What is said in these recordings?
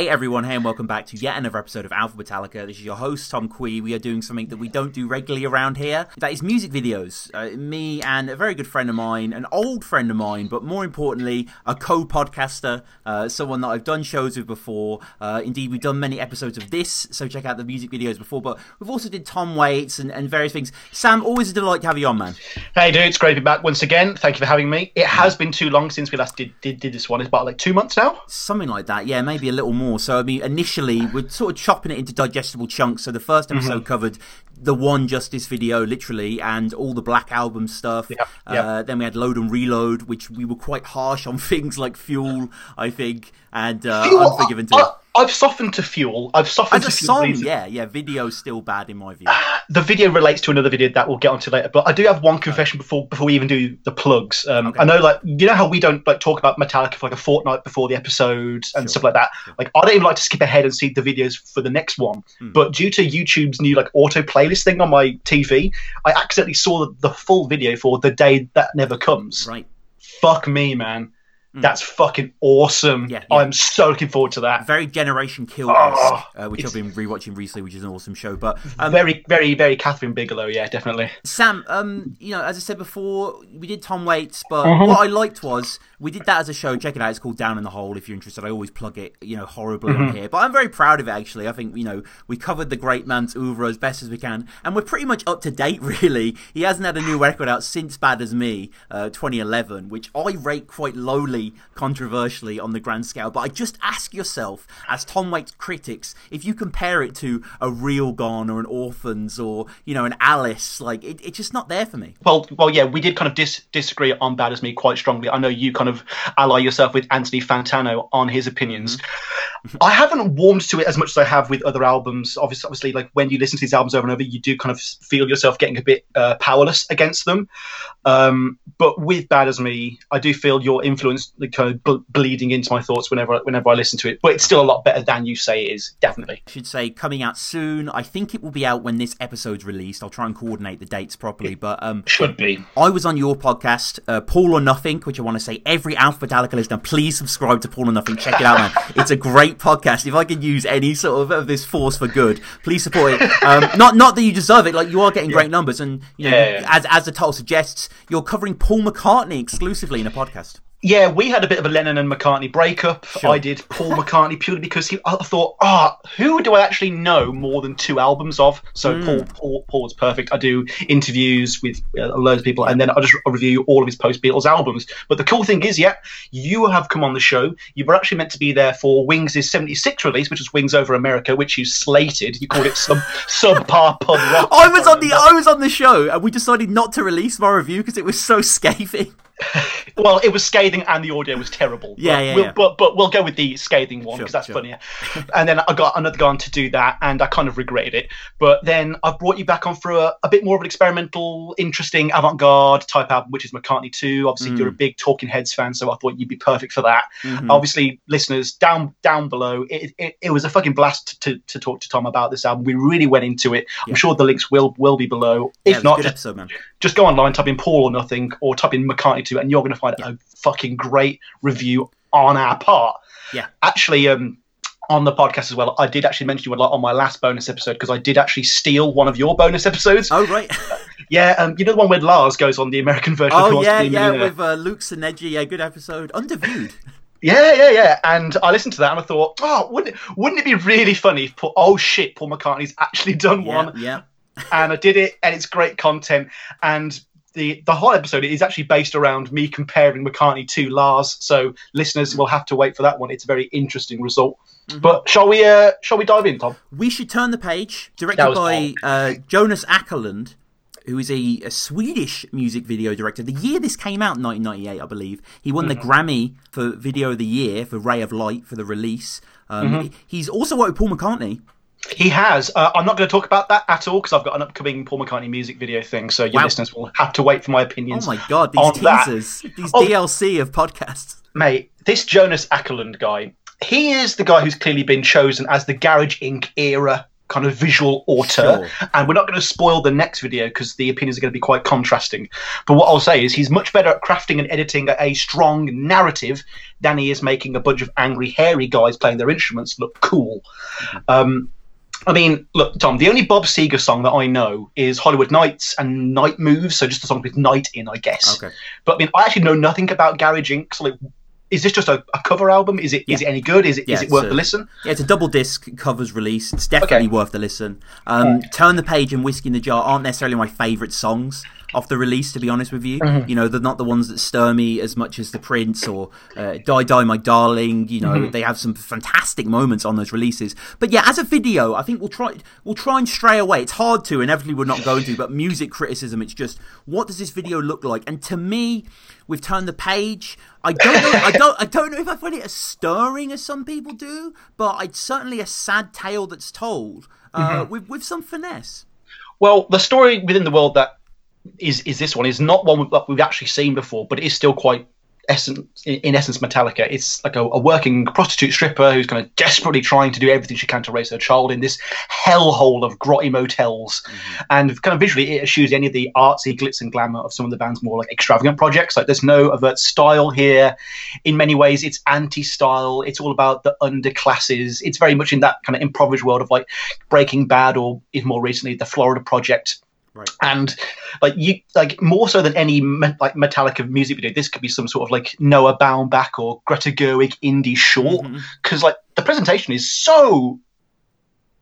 Hey everyone, hey and welcome back to yet another episode of Alpha Metallica. This is your host Tom Quee. We are doing something that we don't do regularly around here. That is music videos. Uh, me and a very good friend of mine, an old friend of mine, but more importantly, a co-podcaster, uh, someone that I've done shows with before. Uh, indeed, we've done many episodes of this, so check out the music videos before. But we've also did Tom Waits and, and various things. Sam, always a delight to have you on, man. Hey dude, it's great to be back once again. Thank you for having me. It has been too long since we last did did, did this one. It's about like two months now. Something like that, yeah, maybe a little more. So, I mean, initially, we're sort of chopping it into digestible chunks. So, the first episode Mm-hmm. covered the One Justice video, literally, and all the Black Album stuff. Yep, Uh, then we had Load and Reload, which we were quite harsh on things like Fuel, I think, and uh, Unforgiven too. I, I've softened to fuel. I've softened As a to fuel song, yeah, yeah, video's still bad in my view. The video relates to another video that we'll get onto later. But I do have one confession before before we even do the plugs. Um, Okay. I know, like you know how we don't like talk about Metallica for like a fortnight before the episode and Sure. stuff like that. Like I don't even like to skip ahead and see the videos for the next one. Hmm. But due to YouTube's new like auto playlist thing on my TV, I accidentally saw the, the full video for the day that never comes. Right. Fuck me, man. Hmm. That's fucking awesome. Yeah, yeah. I'm so looking forward to that. Very Generation Kill Oh, uh, which I've been rewatching recently, which is an awesome show. But um, very, very, very Kathryn Bigelow. Yeah, definitely. Sam, um, you know, as I said before, we did Tom Waits, but Mhm. what I liked was we did that as a show. Check it out; it's called Down in the Hole. If you're interested, I always plug it, you know, horribly Mm-hmm. on here. But I'm very proud of it. Actually, I think you know we covered the great man's oeuvre as best as we can, and we're pretty much up to date. Really, he hasn't had a new record out since Bad as Me, uh, 2011, which I rate quite lowly, controversially on the grand scale. But I just ask yourself, as Tom Waits critics, if you compare it to a Real Gone or an Orphans or you know an Alice, like it, it's just not there for me. Well, well, yeah, we did kind of dis- disagree on Bad as Me quite strongly. I know you kind of ally yourself with Anthony Fantano on his opinions. I haven't warmed to it as much as I have with other albums. Obviously, obviously, like when you listen to these albums over and over, you do kind of feel yourself getting a bit uh, powerless against them. Um, but with Bad as Me, I do feel your influence like, kind of ble- bleeding into my thoughts whenever whenever I listen to it. But it's still a lot better than you say it is, definitely. I should say coming out soon. I think it will be out when this episode's released. I'll try and coordinate the dates properly. But um, Should be. I was on your podcast, uh, Paul or Nothing, which I want to say every Alpha Metallica listener, please subscribe to Paul or Nothing. Check it out, man. It's a great podcast. If I can use any sort of, of this force for good, please support it. Um, not not that you deserve it. Like you are getting great numbers, and you know, Yeah, yeah. as as the title suggests, you're covering Paul McCartney exclusively in a podcast. Yeah, we had a bit of a Lennon and McCartney breakup. Sure. I did Paul McCartney purely because he, I thought, ah, who do I actually know more than two albums of? So Hmm. Paul, Paul, Paul's perfect. I do interviews with uh, loads of people, and then I just review all of his post Beatles albums. But the cool thing is, yeah, you have come on the show. You were actually meant to be there for Wings' '76 release, which was Wings Over America, which you slated. You called it sub subpar pub rock. I was on the I was on the show, and we decided not to release my review because it was so scathing. Well, it was scathing and the audio was terrible. Yeah, but yeah, we'll, yeah. But but we'll go with the scathing one Sure, because that's sure. funnier. and then I got another guy on to do that, and I kind of regretted it. But then I've brought you back on for a, a bit more of an experimental, interesting, avant-garde type album, which is McCartney Two. Obviously, Mm. you're a big Talking Heads fan, so I thought you'd be perfect for that. Mhm. Obviously, listeners down down below, it, it, it was a fucking blast to, to talk to Tom about this album. We really went into it. Yeah. I'm sure the links will will be below. If a not, just episode, just go online, type in Paul or Nothing, or type in McCartney 2, and you're going to find Yeah. a fucking great review on our part. Yeah. Actually, um, on the podcast as well, I did actually mention you a lot on my last bonus episode because I did actually steal one of your bonus episodes. Oh right. Yeah, um, you know the one where Lars goes on the American version of Oh yeah, yeah, with uh, Luke Sineji. Yeah, good episode. Underviewed. Yeah, yeah, yeah. And I listened to that and I thought, oh, wouldn't it, wouldn't it be really funny if, Paul, oh shit, Paul McCartney's actually done Yeah, one yeah. and I did it, and it's great content. And the the whole episode is actually based around me comparing McCartney to Lars. So listeners will have to wait for that one. It's a very interesting result. Mm-hmm. But shall we uh, shall we dive in, Tom? We should turn the page. Directed by uh, Jonas Åkerlund, who is a, a Swedish music video director. The year this came out, 1998, I believe, he won the Mm-hmm. Grammy for Video of the Year for Ray of Light for the release. Um, Mm-hmm. He's also worked with Paul McCartney. He has. Uh, I'm not going to talk about that at all because I've got an upcoming Paul McCartney music video thing. So your Wow. listeners will have to wait for my opinions. Oh my god, these that. teasers, these Oh. DLC of podcasts. Mate, this Jonas Åkerlund guy, he is the guy who's clearly been chosen as the Garage Inc. era kind of visual auteur, Sure. and we're not going to spoil the next video because the opinions are going to be quite contrasting. But what I'll say is he's much better at crafting and editing a, a strong narrative than he is making a bunch of angry, hairy guys playing their instruments look cool. Um, I mean, look, Tom, the only Bob Seger song that I know is Hollywood Nights and Night Moves, so just a song with night in, I guess. Okay. But I mean, I actually know nothing about Gary Jinks. So, like, is this just a, a cover album? Is it is Yeah. it any good? Is it is Yeah, it worth a- a listen? Yeah, it's a double disc covers release. It's definitely Okay. worth the listen. Um, Turn the Page and Whiskey in the Jar aren't necessarily my favourite songs off the release, to be honest with you. Mm-hmm. You know, they're not the ones that stir me as much as The Prince or uh, Die Die My Darling. You know, Mm-hmm. they have some fantastic moments on those releases. But yeah, as a video, I think we'll try we'll try and stray away. It's hard to, inevitably we're not going to, but music criticism, it's just what does this video look like? And to me, we've turned the page. I don't know. I don't. I don't know if I find it as stirring as some people do, but it's certainly a sad tale that's told uh, with with some finesse. Well, the story within the world that is is this one is not one that we've actually seen before, but it is still quite essence in essence Metallica. It's like a, a working prostitute stripper who's kind of desperately trying to do everything she can to raise her child in this hellhole of grotty motels, mm-hmm. and kind of visually it eschews any of the artsy glitz and glamour of some of the band's more like extravagant projects. Like there's no overt style here. In many ways, it's anti-style. It's all about the underclasses. It's very much in that kind of impoverished world of like Breaking Bad or even more recently the Florida Project Right. and like you like more so than any me- like Metallica music video, this could be some sort of like Noah Baumbach or Greta Gerwig indie short mm-hmm. because like the presentation is so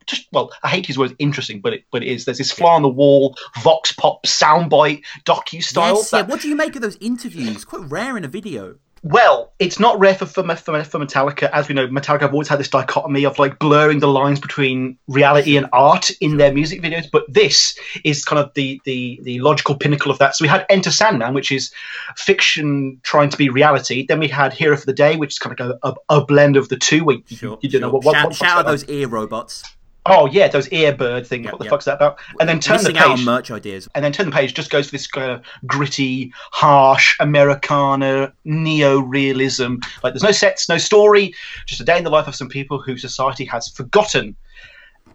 just well, I hate his words interesting, but it but it is. There's this fly on the wall, vox pop, soundbite, docu style. Yes, yeah. What do you make of those interviews? Quite rare in a video. Well, it's not rare for, for for Metallica. As we know, Metallica have always had this dichotomy of like blurring the lines between reality and art in their music videos. But this is kind of the the the logical pinnacle of that. So we had Enter Sandman, which is fiction trying to be reality. Then we had Hero for the Day, which is kind of a, a, a blend of the two. We, Sure. you, don't sure. know what, what, shout, what- shout out those ear robots. Oh yeah, those earbird things. Yep, what the yep. fuck's that about? And then turn the Missing out on page merch ideas. and then turn the page just goes for this kind of gritty, harsh Americana neo-realism. Like there's no sets, no story, just a day in the life of some people who society has forgotten.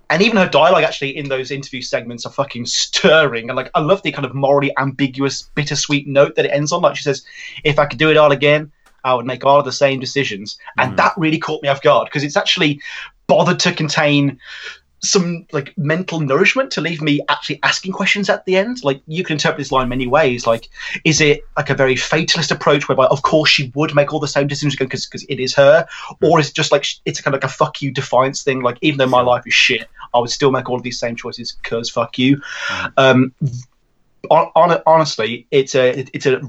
And even her dialogue actually in those interview segments are fucking stirring. And like I love the kind of morally ambiguous, bittersweet note that it ends on. Like she says, "If I could do it all again, I would make all of the same decisions." And mm. that really caught me off guard because it's actually bothered to contain some like mental nourishment to leave me actually asking questions at the end. Like you can interpret this line many ways. Like, is it like a very fatalist approach whereby, of course, she would make all the same decisions because because it is her, or is it just like it's kind of like a fuck you defiance thing? Like even though my life is shit, I would still make all of these same choices because fuck you. Um, hon- hon- honestly, it's a it's a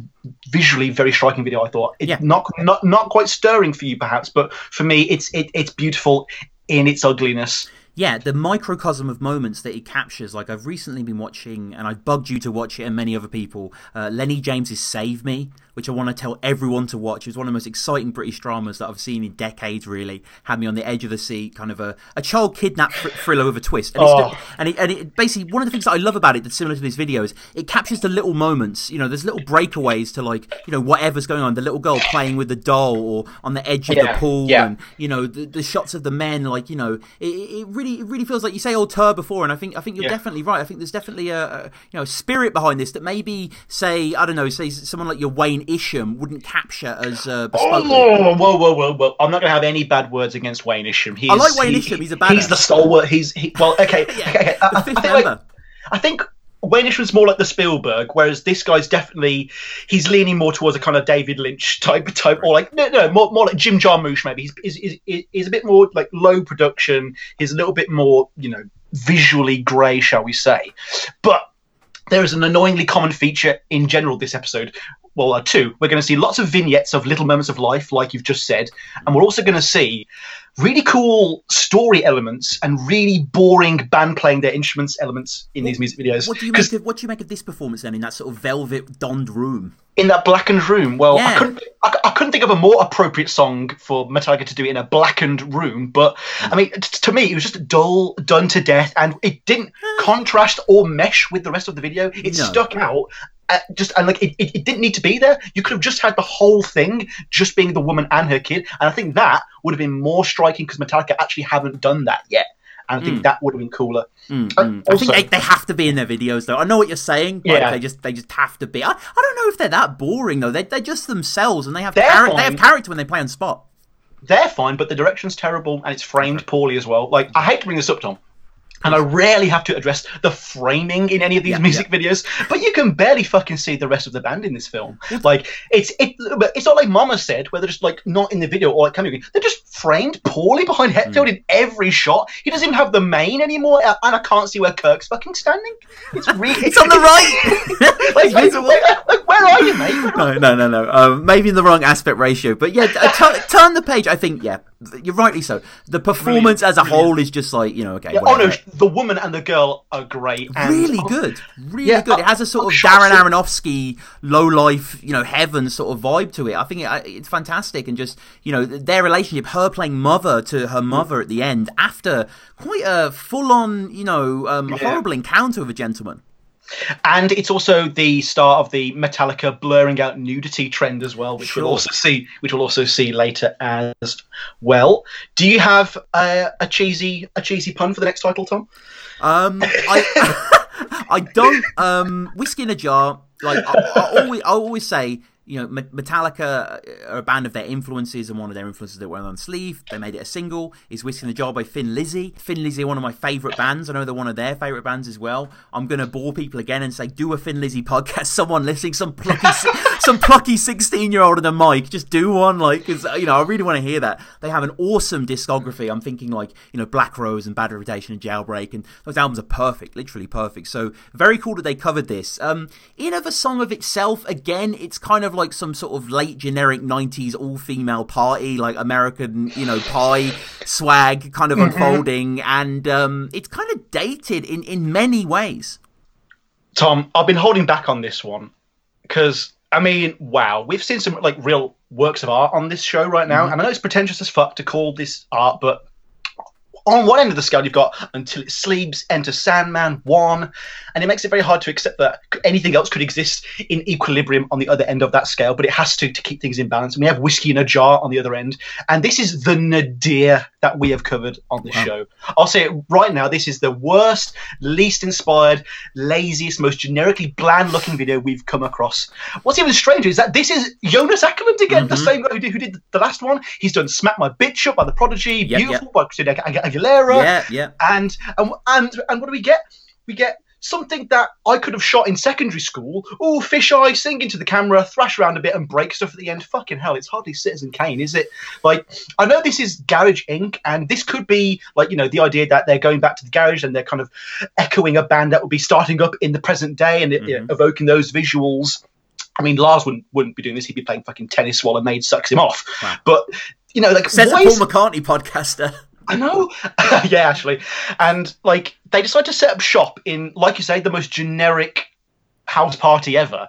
visually very striking video. I thought it's Yeah. not not not quite stirring for you perhaps, but for me, it's it, it's beautiful in its ugliness. Yeah, the microcosm of moments that it captures. Like I've recently been watching, and I've bugged you to watch it, and many other people. Uh, Lenny James's "Save Me," which I want to tell everyone to watch. It's one of the most exciting British dramas that I've seen in decades. Really had me on the edge of the seat, kind of a, a child kidnap thr- thriller with a twist. And, it's Oh. and, it, and it basically one of the things that I love about it that's similar to this video is it captures the little moments. You know, there's little breakaways to like you know whatever's going on. The little girl playing with the doll, or on the edge of Yeah, the pool, yeah. and you know the, the shots of the men like you know it, it really it really feels like you say auteur before and i think i think you're Yeah. definitely right i think there's definitely a, a you know spirit behind this that maybe say i don't know say someone like your wayne isham wouldn't capture as uh, bespokely. Oh, whoa, whoa, whoa, whoa! I'm not going to have any bad words against Wayne Isham. He's, I like Wayne he- Isham, he's a bad. He's the stalwart. He's he, well, okay, Yeah, okay, okay. I, the I fifth think, like, I think Wayne Isham's more like the Spielberg, whereas this guy's definitely he's leaning more towards a kind of David Lynch type type, or like no, no, more, more like Jim Jarmusch maybe. He's, he's, he's, he's a bit more like low production. He's a little bit more you know visually grey, shall we say? But there is an annoyingly common feature in general this episode. Well, uh, two. We're going to see lots of vignettes of little moments of life, like you've just said, and we're also going to see really cool story elements and really boring band playing their instruments elements in these music videos. what do you make of what do you make of this performance then in that sort of velvet donned room in that blackened room, well, Yeah. I couldn't. I, I couldn't think of a more appropriate song for Metallica to do in a blackened room. But I mean, t- to me, it was just dull, done to death, and it didn't contrast or mesh with the rest of the video. It No. stuck out. Uh, just and like it, it, it didn't need to be there. You could have just had the whole thing just being the woman and her kid, and I think that would have been more striking because Metallica actually haven't done that yet. and I think that would have been cooler. Mm, Uh, mm. I think they, they have to be in their videos, though. I know what you're saying. Like, Yeah. they just they just have to be. I, I don't know if they're that boring though. They they're just themselves, and they have They're they have character when they play on spot. they're fine, but the direction's terrible and it's framed poorly as well. Like, I hate to bring this up, Tom. And I rarely have to address the framing in any of these Yeah, music videos, but you can barely fucking see the rest of the band in this film. Like it's it, but it's not like Mama said, where they're just like not in the video or like coming. They're just framed poorly behind Hetfield in every shot. He doesn't even have the mane anymore, and I can't see where Kirk's fucking standing. It's really It's on the right. like, like, like, like, where are you, mate? Where are no, no, no, no. Um, maybe in the wrong aspect ratio, but yeah, uh, tu- turn the page. I think yeah, you're rightly so. The performance as a whole is just like you know, okay, Yeah, oh no, the woman and the girl are great. And, really oh, good, really Yeah, good. It has a sort I'm of sure Darren. Aronofsky low life, you know, heaven sort of vibe to it. I think it, it's fantastic, and just you know their relationship, her playing mother to her mother at the end after quite a full on, you know, um, horrible encounter with a gentleman. And it's also the start of the Metallica blurring out nudity trend as well, which Sure. we'll also see, which we'll also see later as well. Do you have uh, a cheesy a cheesy pun for the next title, Tom? Um, I I don't um whiskey in a jar. Like I, I always I always say. You know, Metallica uh, are a band of their influences, and one of their influences that went on sleeve. They made it a single. Is "Whiskey in the Jar" by Thin Lizzy. Thin Lizzy are one of my favourite bands. I know they're one of their favourite bands as well. I'm gonna bore people again and say, do a Thin Lizzy podcast. Someone listening, some plucky, some plucky 16 year old in a mic, just do one. Like, 'cause, you know, I really want to hear that. They have an awesome discography. I'm thinking like, you know, Black Rose and Bad Reputation and Jailbreak, and those albums are perfect, literally perfect. So very cool that they covered this. Um, in of a song of itself, again, it's kind of like some sort of late generic 90s all female party, like American, you know, pie swag kind of unfolding, and um, it's kind of dated in in many ways. Tom, I've been holding back on this one because I mean, wow, we've seen some like real works of art on this show right now, mhm. and I know it's pretentious as fuck to call this art, but on one end of the scale, you've got Until It Sleeps, Enter Sandman, One, and it makes it very hard to accept that anything else could exist in equilibrium on the other end of that scale, but it has to to keep things in balance. And we have Whiskey in a Jar on the other end, and this is the nadir that we have covered on this show. I'll say it right now, this is the worst, least inspired, laziest, most generically bland looking video we've come across. What's even stranger is that this is Jonas Ackerman again, the mm-hmm. same guy who did, who did the last one. He's done Smack My Bitch Up by The Prodigy, Yep, Beautiful by Christina Ag- Aguilera, Yeah, yeah. and, and and and what do we get? We get something that I could have shot in secondary school. Oh, fisheye, sing into the camera, thrash around a bit, and break stuff at the end. Fucking hell, it's hardly Citizen Kane, is it? Like, I know this is Garage Inc., and this could be like you know the idea that they're going back to the garage and they're kind of echoing a band that would be starting up in the present day and you know, mm-hmm. evoking those visuals. I mean, Lars wouldn't wouldn't be doing this; he'd be playing fucking tennis while a maid sucks him off. Wow. But you know, like Says a why Paul is- McCartney podcaster. I know. yeah, actually. And like they decided to set up shop in, like you say, the most generic house party ever.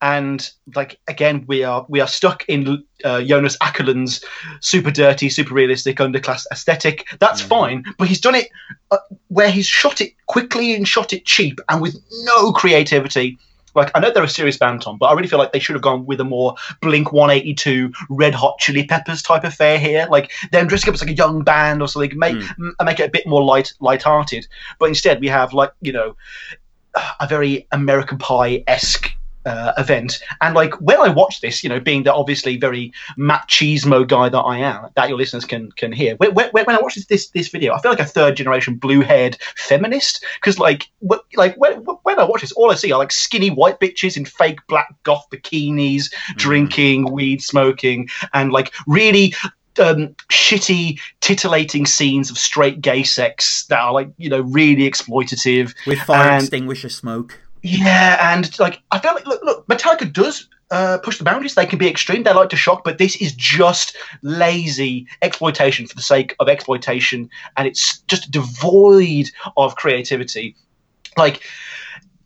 And like again, we are we are stuck in uh, Jonas Åkerlund's super dirty, super realistic underclass aesthetic. That's fine, but he's done it uh, where he's shot it quickly and shot it cheap and with no creativity. Like I know they're a serious band, Tom, but I really feel like they should have gone with a more Blink 182, Red Hot Chili Peppers type affair here. Like them dressing up as like a young band or something, make hmm. m- make it a bit more light light-hearted. But instead, we have like you know a very American Pie esque. Uh, event and like when I watch this, you know, being the obviously very machismo guy that I am, that your listeners can can hear. When, when, when I watch this, this this video, I feel like a third generation blue haired feminist because like wh- like when, when I watch this, all I see are like skinny white bitches in fake black goth bikinis, drinking, weed smoking, and like really um, shitty, titillating scenes of straight gay sex that are like you know really exploitative. With fire And- extinguisher smoke. Yeah, and like I feel like look, look, Metallica does uh, push the boundaries. They can be extreme. They like to shock, but this is just lazy exploitation for the sake of exploitation, and it's just devoid of creativity. Like.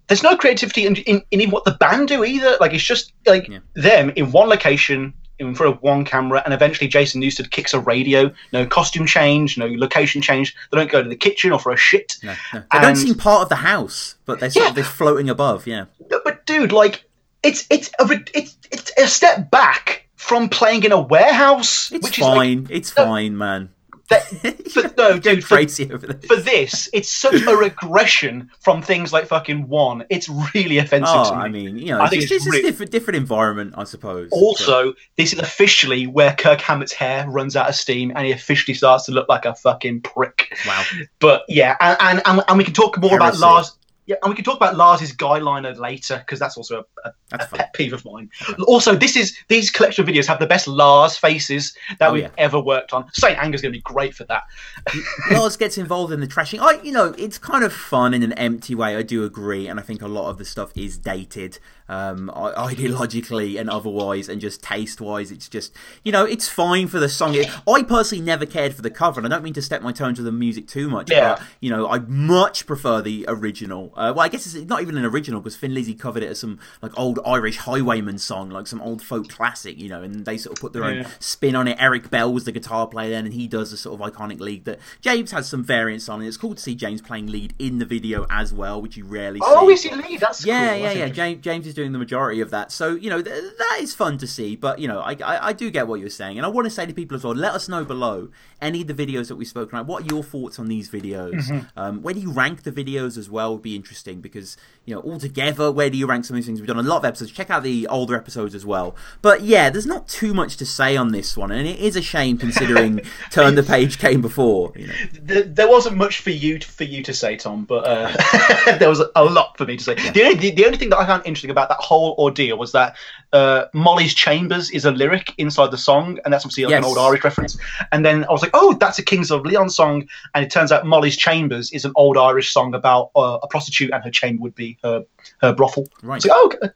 There's no creativity in, in, in what the band do either. Like it's just like Yeah. them in one location in front of one camera, and eventually Jason Newsted kicks a radio. No costume change, no location change. They don't go to the kitchen or for a shit. No, no. They don't And- seem part of the house, but they're sort Yeah. of they're floating above. Yeah. No, but dude, like it's it's a it's it's a step back from playing in a warehouse, It's which is like fine. it's fine, man. That, but no, dude, for, crazy over this. for this, it's such a regression from things like fucking one. It's really offensive Oh, to me. I mean, you know, I think it's it's really- a different, different environment, I suppose. Also, this is officially where Kirk Hammett's hair runs out of steam and he officially starts to look like a fucking prick. Wow. But yeah, and and, and, and we can talk more about Lars. Yeah, and we can talk about Lars's guy liner later because that's also a, a, That's a pet peeve of mine. Also, this is these collection of videos have the best Lars faces that Oh, we've yeah. ever worked on. Saint Anger's going to be great for that. Lars gets involved in the trashing. I, you know, it's kind of fun in an empty way. I do agree, and I think a lot of the stuff is dated, um, ideologically and otherwise, and just taste-wise. It's just, you know, it's fine for the song. It, I personally never cared for the cover, and I don't mean to step my toe to the music too much. Yeah. But you know, I much prefer the original. Uh, well, I guess it's not even an original because Thin Lizzy covered it as some like old Irish highwayman song, like some old folk classic, you know, and they sort of put their Yeah. own spin on it. Eric Bell was the guitar player then, and he does a sort of iconic lead that James has some variants on. And it's cool to see James playing lead in the video as well, which you rarely Oh, see. is he lead? That's Yeah, cool. yeah, That's yeah. James, James is doing the majority of that, so you know th- that is fun to see. But you know, I, I I do get what you're saying, and I want to say to people as well. Let us know below any of the videos that we've spoken about. What are your thoughts on these videos? Mm-hmm. Um, where do you rank the videos as well? Would be interesting because you know altogether, where do you rank some of these things? We've done a lot of episodes. Check out the older episodes as well. But yeah, there's not too much to say on this one, and it is a shame considering Turn the Page came before. You know. Th- there wasn't much for you for you to say, Tom, but uh, there was a, lot for me to say. The, only, the, the only thing that I found interesting about that whole ordeal was that uh, Molly's Chambers is a lyric inside the song, and that's obviously like an old Irish reference. And then I was like, oh, that's a Kings of Leon song, and it turns out Molly's Chambers is an old Irish song about uh, a prostitute, and her chamber would be her her brothel. Right. Like, oh, okay.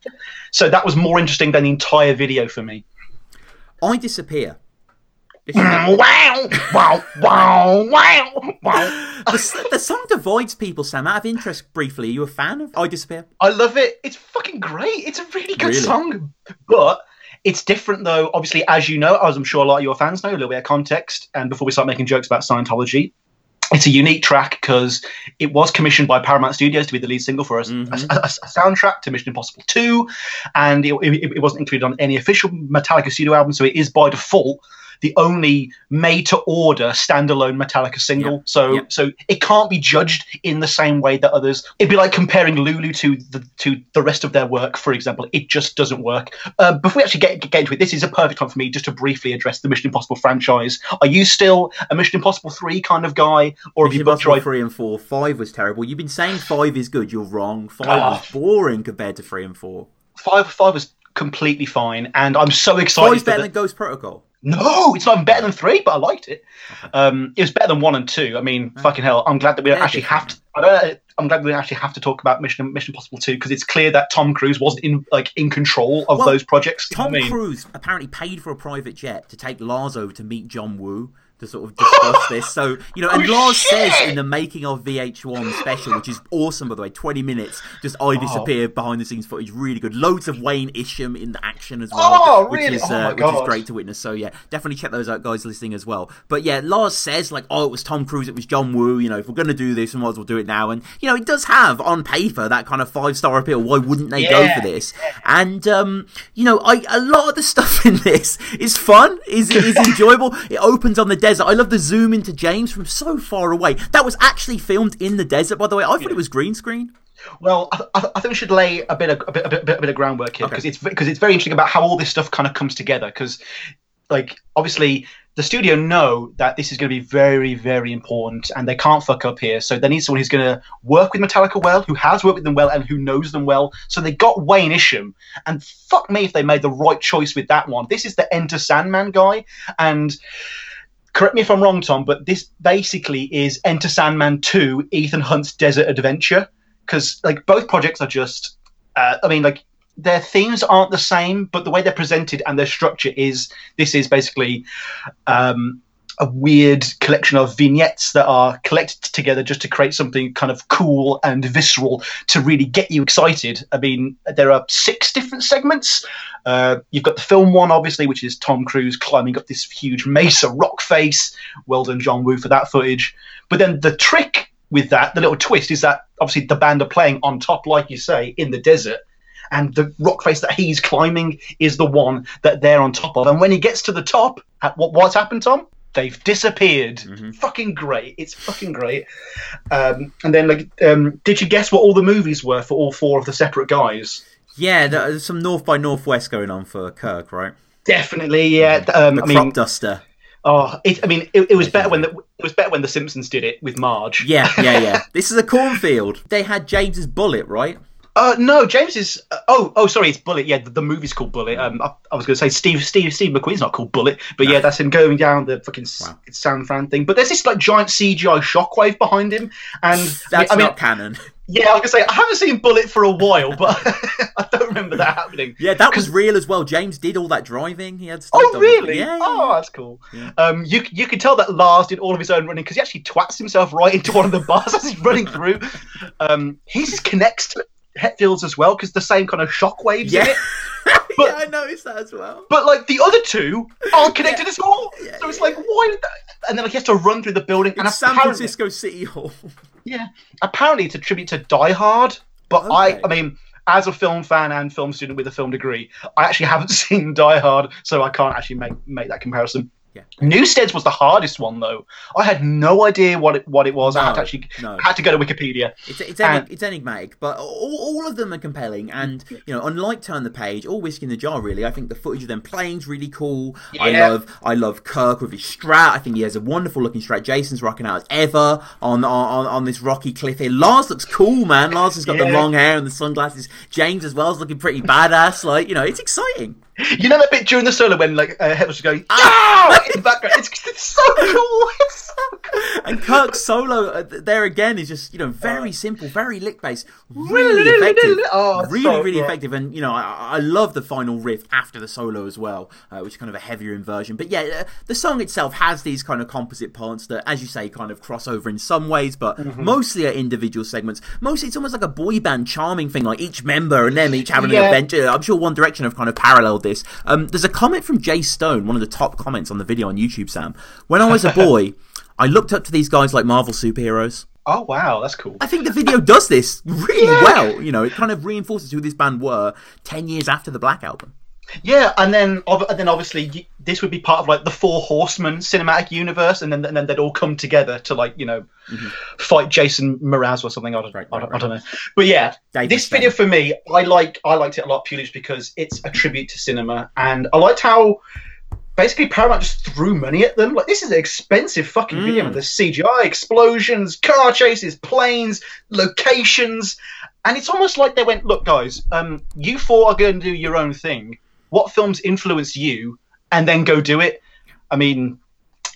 so that was more interesting than the entire video for me. I disappear. Wow, wow, wow, wow, wow. the, the song divides people, Sam. Out of interest, briefly, are you a fan of I Disappear? I love it. It's fucking great. It's a really good Really? song. But it's different though. Obviously, as you know, as I'm sure a lot of your fans know, a little bit of context. And before we start making jokes about Scientology, it's a unique track because it was commissioned by Paramount Studios to be the lead single for a, Mhm. a- a- a soundtrack to Mission Impossible 2, and it, it, it wasn't included on any official Metallica studio album, so it is by default the only made-to-order standalone Metallica single. Yeah. So, Yeah. so it can't be judged in the same way that others. It'd be like comparing Lulu to the to the rest of their work, for example. It just doesn't work. Uh, before we actually get get into it, this is a perfect time for me just to briefly address the Mission Impossible franchise. Are you still a Mission Impossible three kind of guy, or have you Impossible right? three and four. Five was terrible. You've been saying five is good. You're wrong. Five Ah. was boring compared to three and four. Five five was completely fine, and I'm so excited. Five's better the- than Ghost Protocol. No, it's not even better than three, but I liked it. Um, it was better than one and two. I mean, fucking hell, I'm glad that we don't actually have to. I don't. I'm glad we don't actually have to talk about Mission Mission Impossible two because it's clear that Tom Cruise wasn't in like in control of Well, those projects. Tom I mean? Cruise apparently paid for a private jet to take Lars over to meet John Woo to sort of discuss this. So you know, and Oh, Lars shit! says in the making of VH1 special, which is awesome by the way, 20 minutes, just I disappear behind the scenes footage, really good. Loads of Wayne Isham in the action as well, Oh, which really? is Oh, uh, which is great to witness. So yeah, definitely check those out, guys listening as well. But yeah, Lars says like, oh, it was Tom Cruise, it was John Woo. You know, if we're gonna do this, we might as well do it now. And you know, it does have on paper that kind of five star appeal. Why wouldn't they go for this? And um, you know, I a lot of the stuff in this is fun, is is enjoyable. It opens on the desert. I love the zoom into James from so far away. That was actually filmed in the desert, by the way. I thought it was green screen. Well, I, I, think we should lay a bit of a bit, a bit, a bit of groundwork here Okay. because it's because it's very interesting about how all this stuff kind of comes together. Because, like, obviously, the studio know that this is going to be very, very important, and they can't fuck up here. So they need someone who's going to work with Metallica well, who has worked with them well, and who knows them well. So they got Wayne Isham, and fuck me if they made the right choice with that one. This is the Enter Sandman guy, and correct me if I'm wrong, Tom, but this basically is Enter Sandman 2, Ethan Hunt's Desert Adventure. Because like both projects are just, uh, I mean, like their themes aren't the same, but the way they're presented and their structure is this is basically um, a weird collection of vignettes that are collected together just to create something kind of cool and visceral to really get you excited. I mean, there are six different segments. Uh, you've got the film one, obviously, which is Tom Cruise climbing up this huge mesa rock face. Well done, John Woo, for that footage. But then the trick with that, the little twist, is that obviously the band are playing on top, like you say, in the desert. And the rock face that he's climbing is the one that they're on top of. And when he gets to the top, at what, what's happened, Tom? They've disappeared. Mm-hmm. Fucking great! It's fucking great. Um, and then, like, um, did you guess what all the movies were for all four of the separate guys? Yeah, there's some North by Northwest going on for Kirk, right? Definitely, yeah. Um, The I crop mean, duster. oh, it, I mean, it, it was better when the it was better when the Simpsons did it with Marge. Yeah, yeah, yeah. this is a cornfield. They had James's Bullitt, right? Uh, no, James is. Uh, oh, oh, sorry, it's Bullitt. Yeah, the, the movie's called Bullitt. Um, I, I was going to say Steve, Steve, Steve McQueen's not called Bullitt, but yeah, that's him going down the fucking s Wow. San Fran thing. But there's this like giant CGI shockwave behind him, and That's I mean, not canon. yeah, I was going to say I haven't seen Bullitt for a while, but I don't remember that happening. Yeah, that was real as well. James did all that driving. He had Oh really? Yeah, yeah, Oh, that's cool. Yeah. Um, you you can tell that Lars did all of his own running because he actually twats himself right into one of the bars as he's running through. Um, his just connects to Hetfield's as well because the same kind of shockwaves in it. But- yeah, I noticed that as well. But like the other two aren't connected at all. Yeah, so it's yeah, like why? Did that? And then like, he has to run through the building. and It's San Francisco City Hall. yeah, apparently it's a tribute to Die Hard. But I, I mean, as a film fan and film student with a film degree, I actually haven't seen Die Hard, so I can't actually make make that comparison. Yeah. Newsted's was the hardest one though. I had no idea what it what it was. I had to actually no. had to go to Wikipedia. It's it's, And- it's enigmatic, but all, all of them are compelling. And you know, unlike Turn the Page or Whiskey in the Jar, really, I think the footage of them playing's really cool. I love I love Kirk with his strat. I think he has a wonderful looking strat. Jason's rocking out as ever on on, on this rocky cliff here. Lars looks cool, man. Lars has got the long hair and the sunglasses. James as well is looking pretty badass. Like you know, it's exciting. You know that bit during the solo when like uh, Heather was going Ah! In the background. It's, it's so cool. It's so cool. And Kirk's solo uh, there again is just you know very simple, very lick based, really effective, Oh, really so really effective. And you know I, I love the final riff after the solo as well, uh, which is kind of a heavier inversion. But yeah, uh, the song itself has these kind of composite parts that, as you say, kind of cross over in some ways, but Mm-hmm. mostly are individual segments. Mostly it's almost like a boy band charming thing, like each member and them each having an adventure. I'm sure One Direction have kind of paralleled this. Um, there's a comment from Jay Stone, one of the top comments on the video on YouTube, Sam. When I was a boy, I looked up to these guys like Marvel superheroes. Oh wow, that's cool. I think the video does this really Yeah. well. You know, it kind of reinforces who this band were 10 years after the Black Album. Yeah, and then and then obviously this would be part of like the Four Horsemen cinematic universe, and then and then they'd all come together to like you know fight Jason Mraz or something. I don't, Mm-hmm. Right, I, don't, right. I don't know, but yeah, Dave this video for me, I like I liked it a lot purely because it's a tribute to cinema, and I liked how. Basically, Paramount just threw money at them. Like this is an expensive fucking Mm. video. There's CGI, explosions, car chases, planes, locations, and it's almost like they went, "Look, guys, um, you four are going to do your own thing. What films influence you, and then go do it." I mean,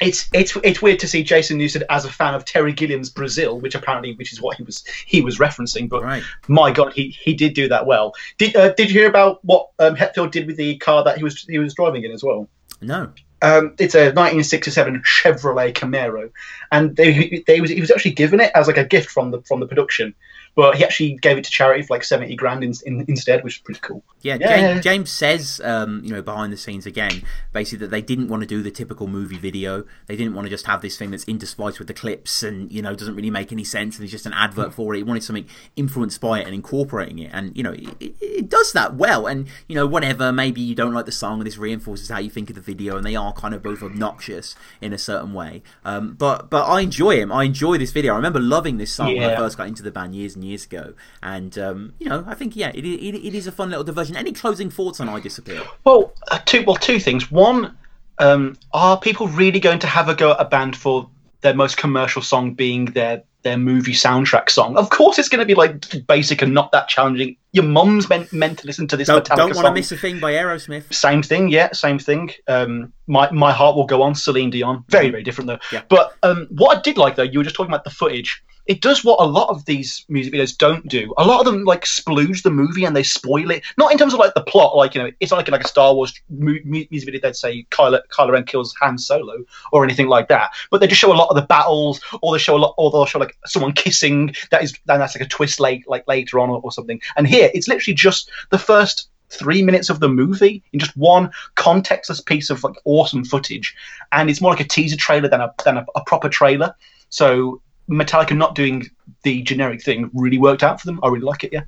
it's it's it's weird to see Jason Newsted as a fan of Terry Gilliam's Brazil, which apparently which is what he was he was referencing. But Right. my God, he he did do that well. Did uh, did you hear about what um, Hetfield did with the car that he was he was driving in as well? No. Um, it's a 1967 Chevrolet Camaro, and they, they was he was actually given it as like a gift from the from the production, but he actually gave it to charity for like 70 grand in, in, instead, which is pretty cool. Yeah, Yeah. James, James says, um, you know, behind the scenes again, basically that they didn't want to do the typical movie video. They didn't want to just have this thing that's interspliced with the clips and you know doesn't really make any sense and it's just an advert for it. He wanted something influenced by it and incorporating it, and you know, it, it, does that well. And you know, whatever, maybe you don't like the song, and this reinforces how you think of the video, and they are kind of both obnoxious in a certain way. Um, but but I enjoy him. I enjoy this video. I remember loving this song when I first got into the band years and years ago, and um, you know, I think yeah, it, it, it is a fun little diversion. Any closing thoughts on I Disappear? Well, uh, two well two things. One, um, are people really going to have a go at a band for their most commercial song being their their movie soundtrack song? Of course, it's going to be like basic and not that challenging. Your mum's meant meant to listen to this Don't, Metallica don't want to miss a thing by Aerosmith. Same thing, yeah, same thing. Um, my my heart will go on. Celine Dion, very very different though. Yeah. But um, what I did like though, you were just talking about the footage. It does what a lot of these music videos don't do. A lot of them like splooge the movie and they spoil it. Not in terms of like the plot, like you know, it's not like like a Star Wars mu- mu- music video. They'd say Kylo Kylo Ren kills Han Solo or anything like that. But they just show a lot of the battles, or they show a lot, or they'll show like someone kissing. That is, that's like a twist late, like later on or, or something. And here, it's literally just the first three minutes of the movie in just one contextless piece of like awesome footage, and it's more like a teaser trailer than a than a, a proper trailer. So Metallica not doing the generic thing really worked out for them. I really like it. Yeah.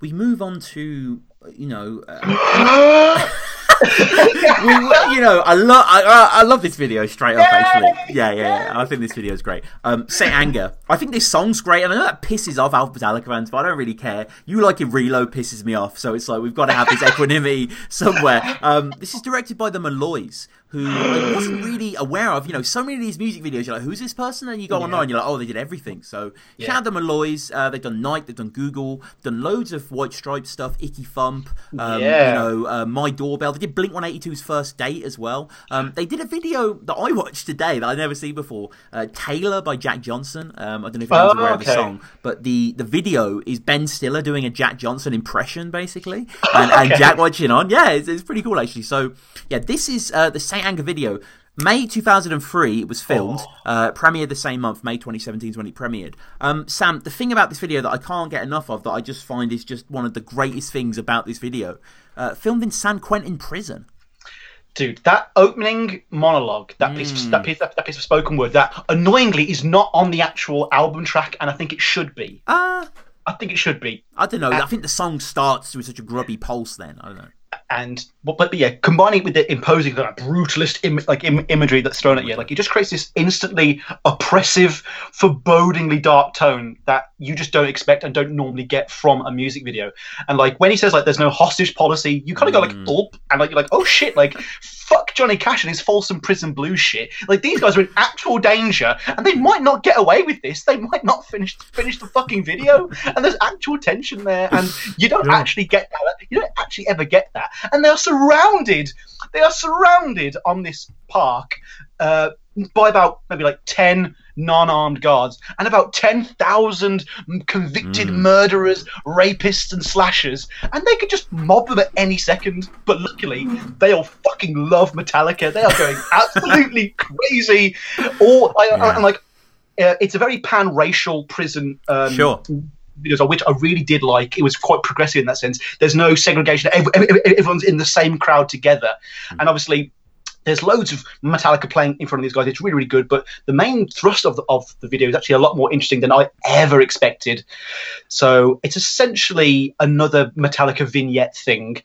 We move on to you know. Uh, we, you know, I love I, I love this video straight up. Actually, yeah, yeah, yeah. I think this video is great. Um, Saint Anger. I think this song's great, and I know that pisses off Alpha Metallica fans, but I don't really care. You like it, Reload pisses me off, so it's like we've got to have this equanimity somewhere. Um, this is directed by the Malloys, who I wasn't really aware of. You know, so many of these music videos, you're like, who's this person? And you go yeah. online, you're like, oh, they did everything. So yeah. shout out the Malloys. Uh, they've done Night, they've done Google, done loads of White Stripe stuff, Icky Thump, um, yeah. you know, uh, My Doorbell. They did Blink 182's first date as well. Um, they did a video that I watched today that I'd never seen before. Uh, Taylor by Jack Johnson. Um, I don't know if anyone's oh, aware okay. of the song, but the, the video is Ben Stiller doing a Jack Johnson impression, basically, and, okay. and Jack watching on. Yeah, it's, it's, pretty cool actually. So yeah, this is uh, the Saint Anger video. May 2003 it was filmed, oh. uh, premiered the same month, May 2017 is when it premiered. Um, Sam, the thing about this video that I can't get enough of, that I just find is just one of the greatest things about this video, uh, filmed in San Quentin prison. Dude, that opening monologue, that mm. piece, of, that hmm. piece, that, that, piece of spoken word, that annoyingly is not on the actual album track, and I think it should be. Uh, I think it should be. I don't know. I think the song starts with such a grubby pulse. Then I don't know and but, but yeah, combining it with the imposing kind of brutalist Im- like Im- imagery that's thrown at you, like it just creates this instantly oppressive, forebodingly dark tone that you just don't expect and don't normally get from a music video. And like when he says like there's no hostage policy, you kind of mm. go like oh, and like you're like oh shit, like fuck Johnny Cash and his Folsom Prison Blues shit. Like these guys are in actual danger, and they might not get away with this. They might not finish finish the fucking video, and there's actual tension there, and you don't yeah. actually get that. You don't actually ever get that, and they are surrounded. They are surrounded on this park uh, by about maybe like ten non-armed guards and about 10,000 convicted mm. murderers, rapists and slashers and they could just mob them at any second but luckily they all fucking love Metallica they are going absolutely crazy or yeah. and like uh, it's a very pan-racial prison um, sure videos, which I really did like. It was quite progressive in that sense. There's no segregation. Everyone's in the same crowd together, mm. and obviously there's loads of Metallica playing in front of these guys. It's really, really good. But the main thrust of the, of the video is actually a lot more interesting than I ever expected. So it's essentially another Metallica vignette thing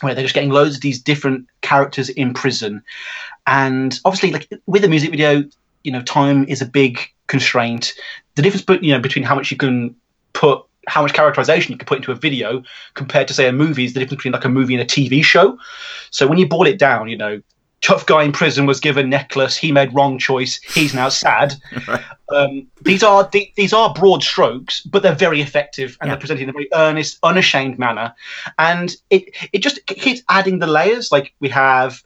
where they're just getting loads of these different characters in prison. And obviously, like with a music video, you know, time is a big constraint. The difference, but you know, between how much you can put how much characterization you can put into a video compared to say a movie is the difference between like a movie and a TV show. So when you boil it down, you know, tough guy in prison was given necklace. He made wrong choice. He's now sad. um, these are these are broad strokes, but they're very effective and yeah. they're presented in a very earnest, unashamed manner. And it it just keeps adding the layers. Like we have.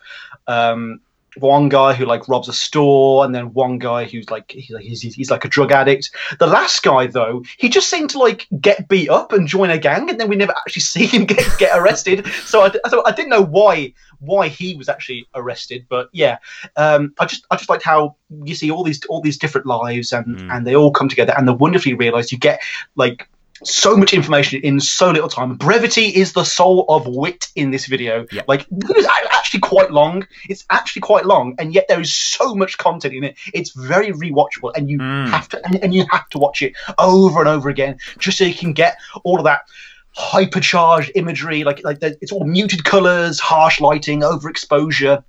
Um, one guy who like robs a store, and then one guy who's like he's, he's, he's like a drug addict. The last guy though, he just seemed to like get beat up and join a gang, and then we never actually see him get get arrested. so I, so I didn't know why why he was actually arrested, but yeah, um, I just I just liked how you see all these all these different lives and mm. and they all come together, and they wonderfully realised you get like so much information in so little time. Brevity is the soul of wit in this video. Yep. Like it is actually quite long. It's actually quite long, and yet there is so much content in it. It's very rewatchable, and you mm. have to and, and, you have to watch it over and over again just so you can get all of that hypercharged imagery. Like like it's all muted colors, harsh lighting, overexposure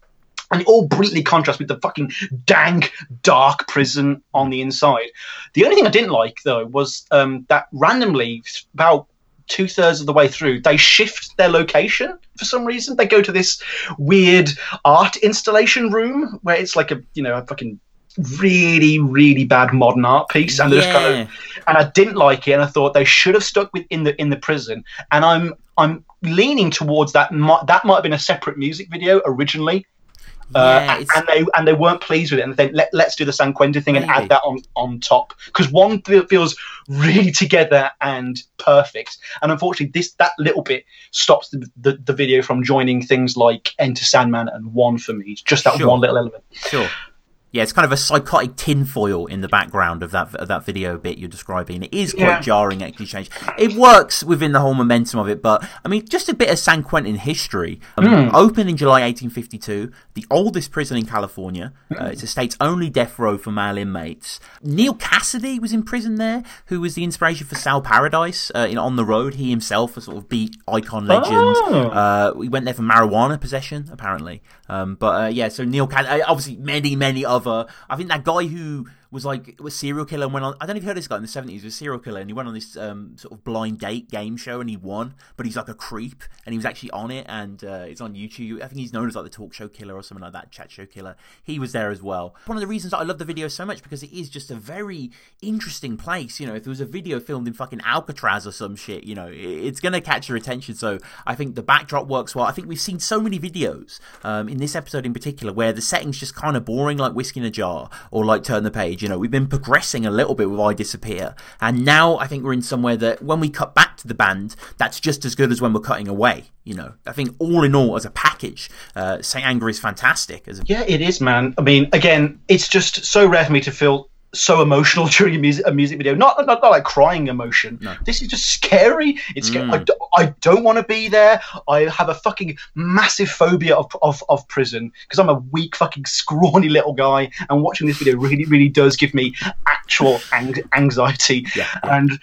and it all brilliantly contrasts with the fucking dank, dark prison on the inside. The only thing I didn't like though was um, that randomly, about two thirds of the way through, they shift their location for some reason. They go to this weird art installation room where it's like a you know a fucking really really bad modern art piece and yeah. kind of and I didn't like it and I thought they should have stuck with in the in the prison and I'm I'm leaning towards that that might have been a separate music video originally uh, yeah, and they and they weren't pleased with it, and they think Let, us do the San Quentin thing Maybe. and add that on on top because one feels really together and perfect, and unfortunately, this that little bit stops the, the, the video from joining things like Enter Sandman and One for me. Just that sure. one little element. Sure. Yeah, it's kind of a psychotic tinfoil in the background of that of that video bit you're describing. It is quite Yeah. jarring, actually. Change. It works within the whole momentum of it, but I mean, just a bit of San Quentin history. Um, Hmm. Opened in July 1852, the oldest prison in California. Uh, it's the state's only death row for male inmates. Neal Cassady was in prison there, who was the inspiration for Sal Paradise uh, in On the Road. He himself, a sort of beat icon legend. Oh. Uh, we went there for marijuana possession, apparently. Um, but uh, yeah, so Neal Cassady, obviously many, many other. I think that guy who was like was serial killer and went on. I don't know if you heard this guy in the seventies. Was serial killer and he went on this um, sort of blind date game show and he won. But he's like a creep and he was actually on it and uh, it's on YouTube. I think he's known as like the talk show killer or something like that, chat show killer. He was there as well. One of the reasons I love the video so much because it is just a very interesting place. You know, if there was a video filmed in fucking Alcatraz or some shit, you know, it's gonna catch your attention. So I think the backdrop works well. I think we've seen so many videos um, in this episode in particular where the setting's just kind of boring, like whiskey in a jar or like turn the page. You know, we've been progressing a little bit with I Disappear, and now I think we're in somewhere that when we cut back to the band, that's just as good as when we're cutting away. You know, I think all in all, as a package, uh, Saint Anger is fantastic. As a Yeah, it is, man. I mean, again, it's just so rare for me to feel so emotional during a music a music video. Not not, not like crying emotion. This is just scary. It's sca- I, mm. do, I don't want to be there. I have a fucking massive phobia of of, of prison because I'm a weak fucking scrawny little guy. And watching this video really really does give me actual ang- anxiety. Yeah. And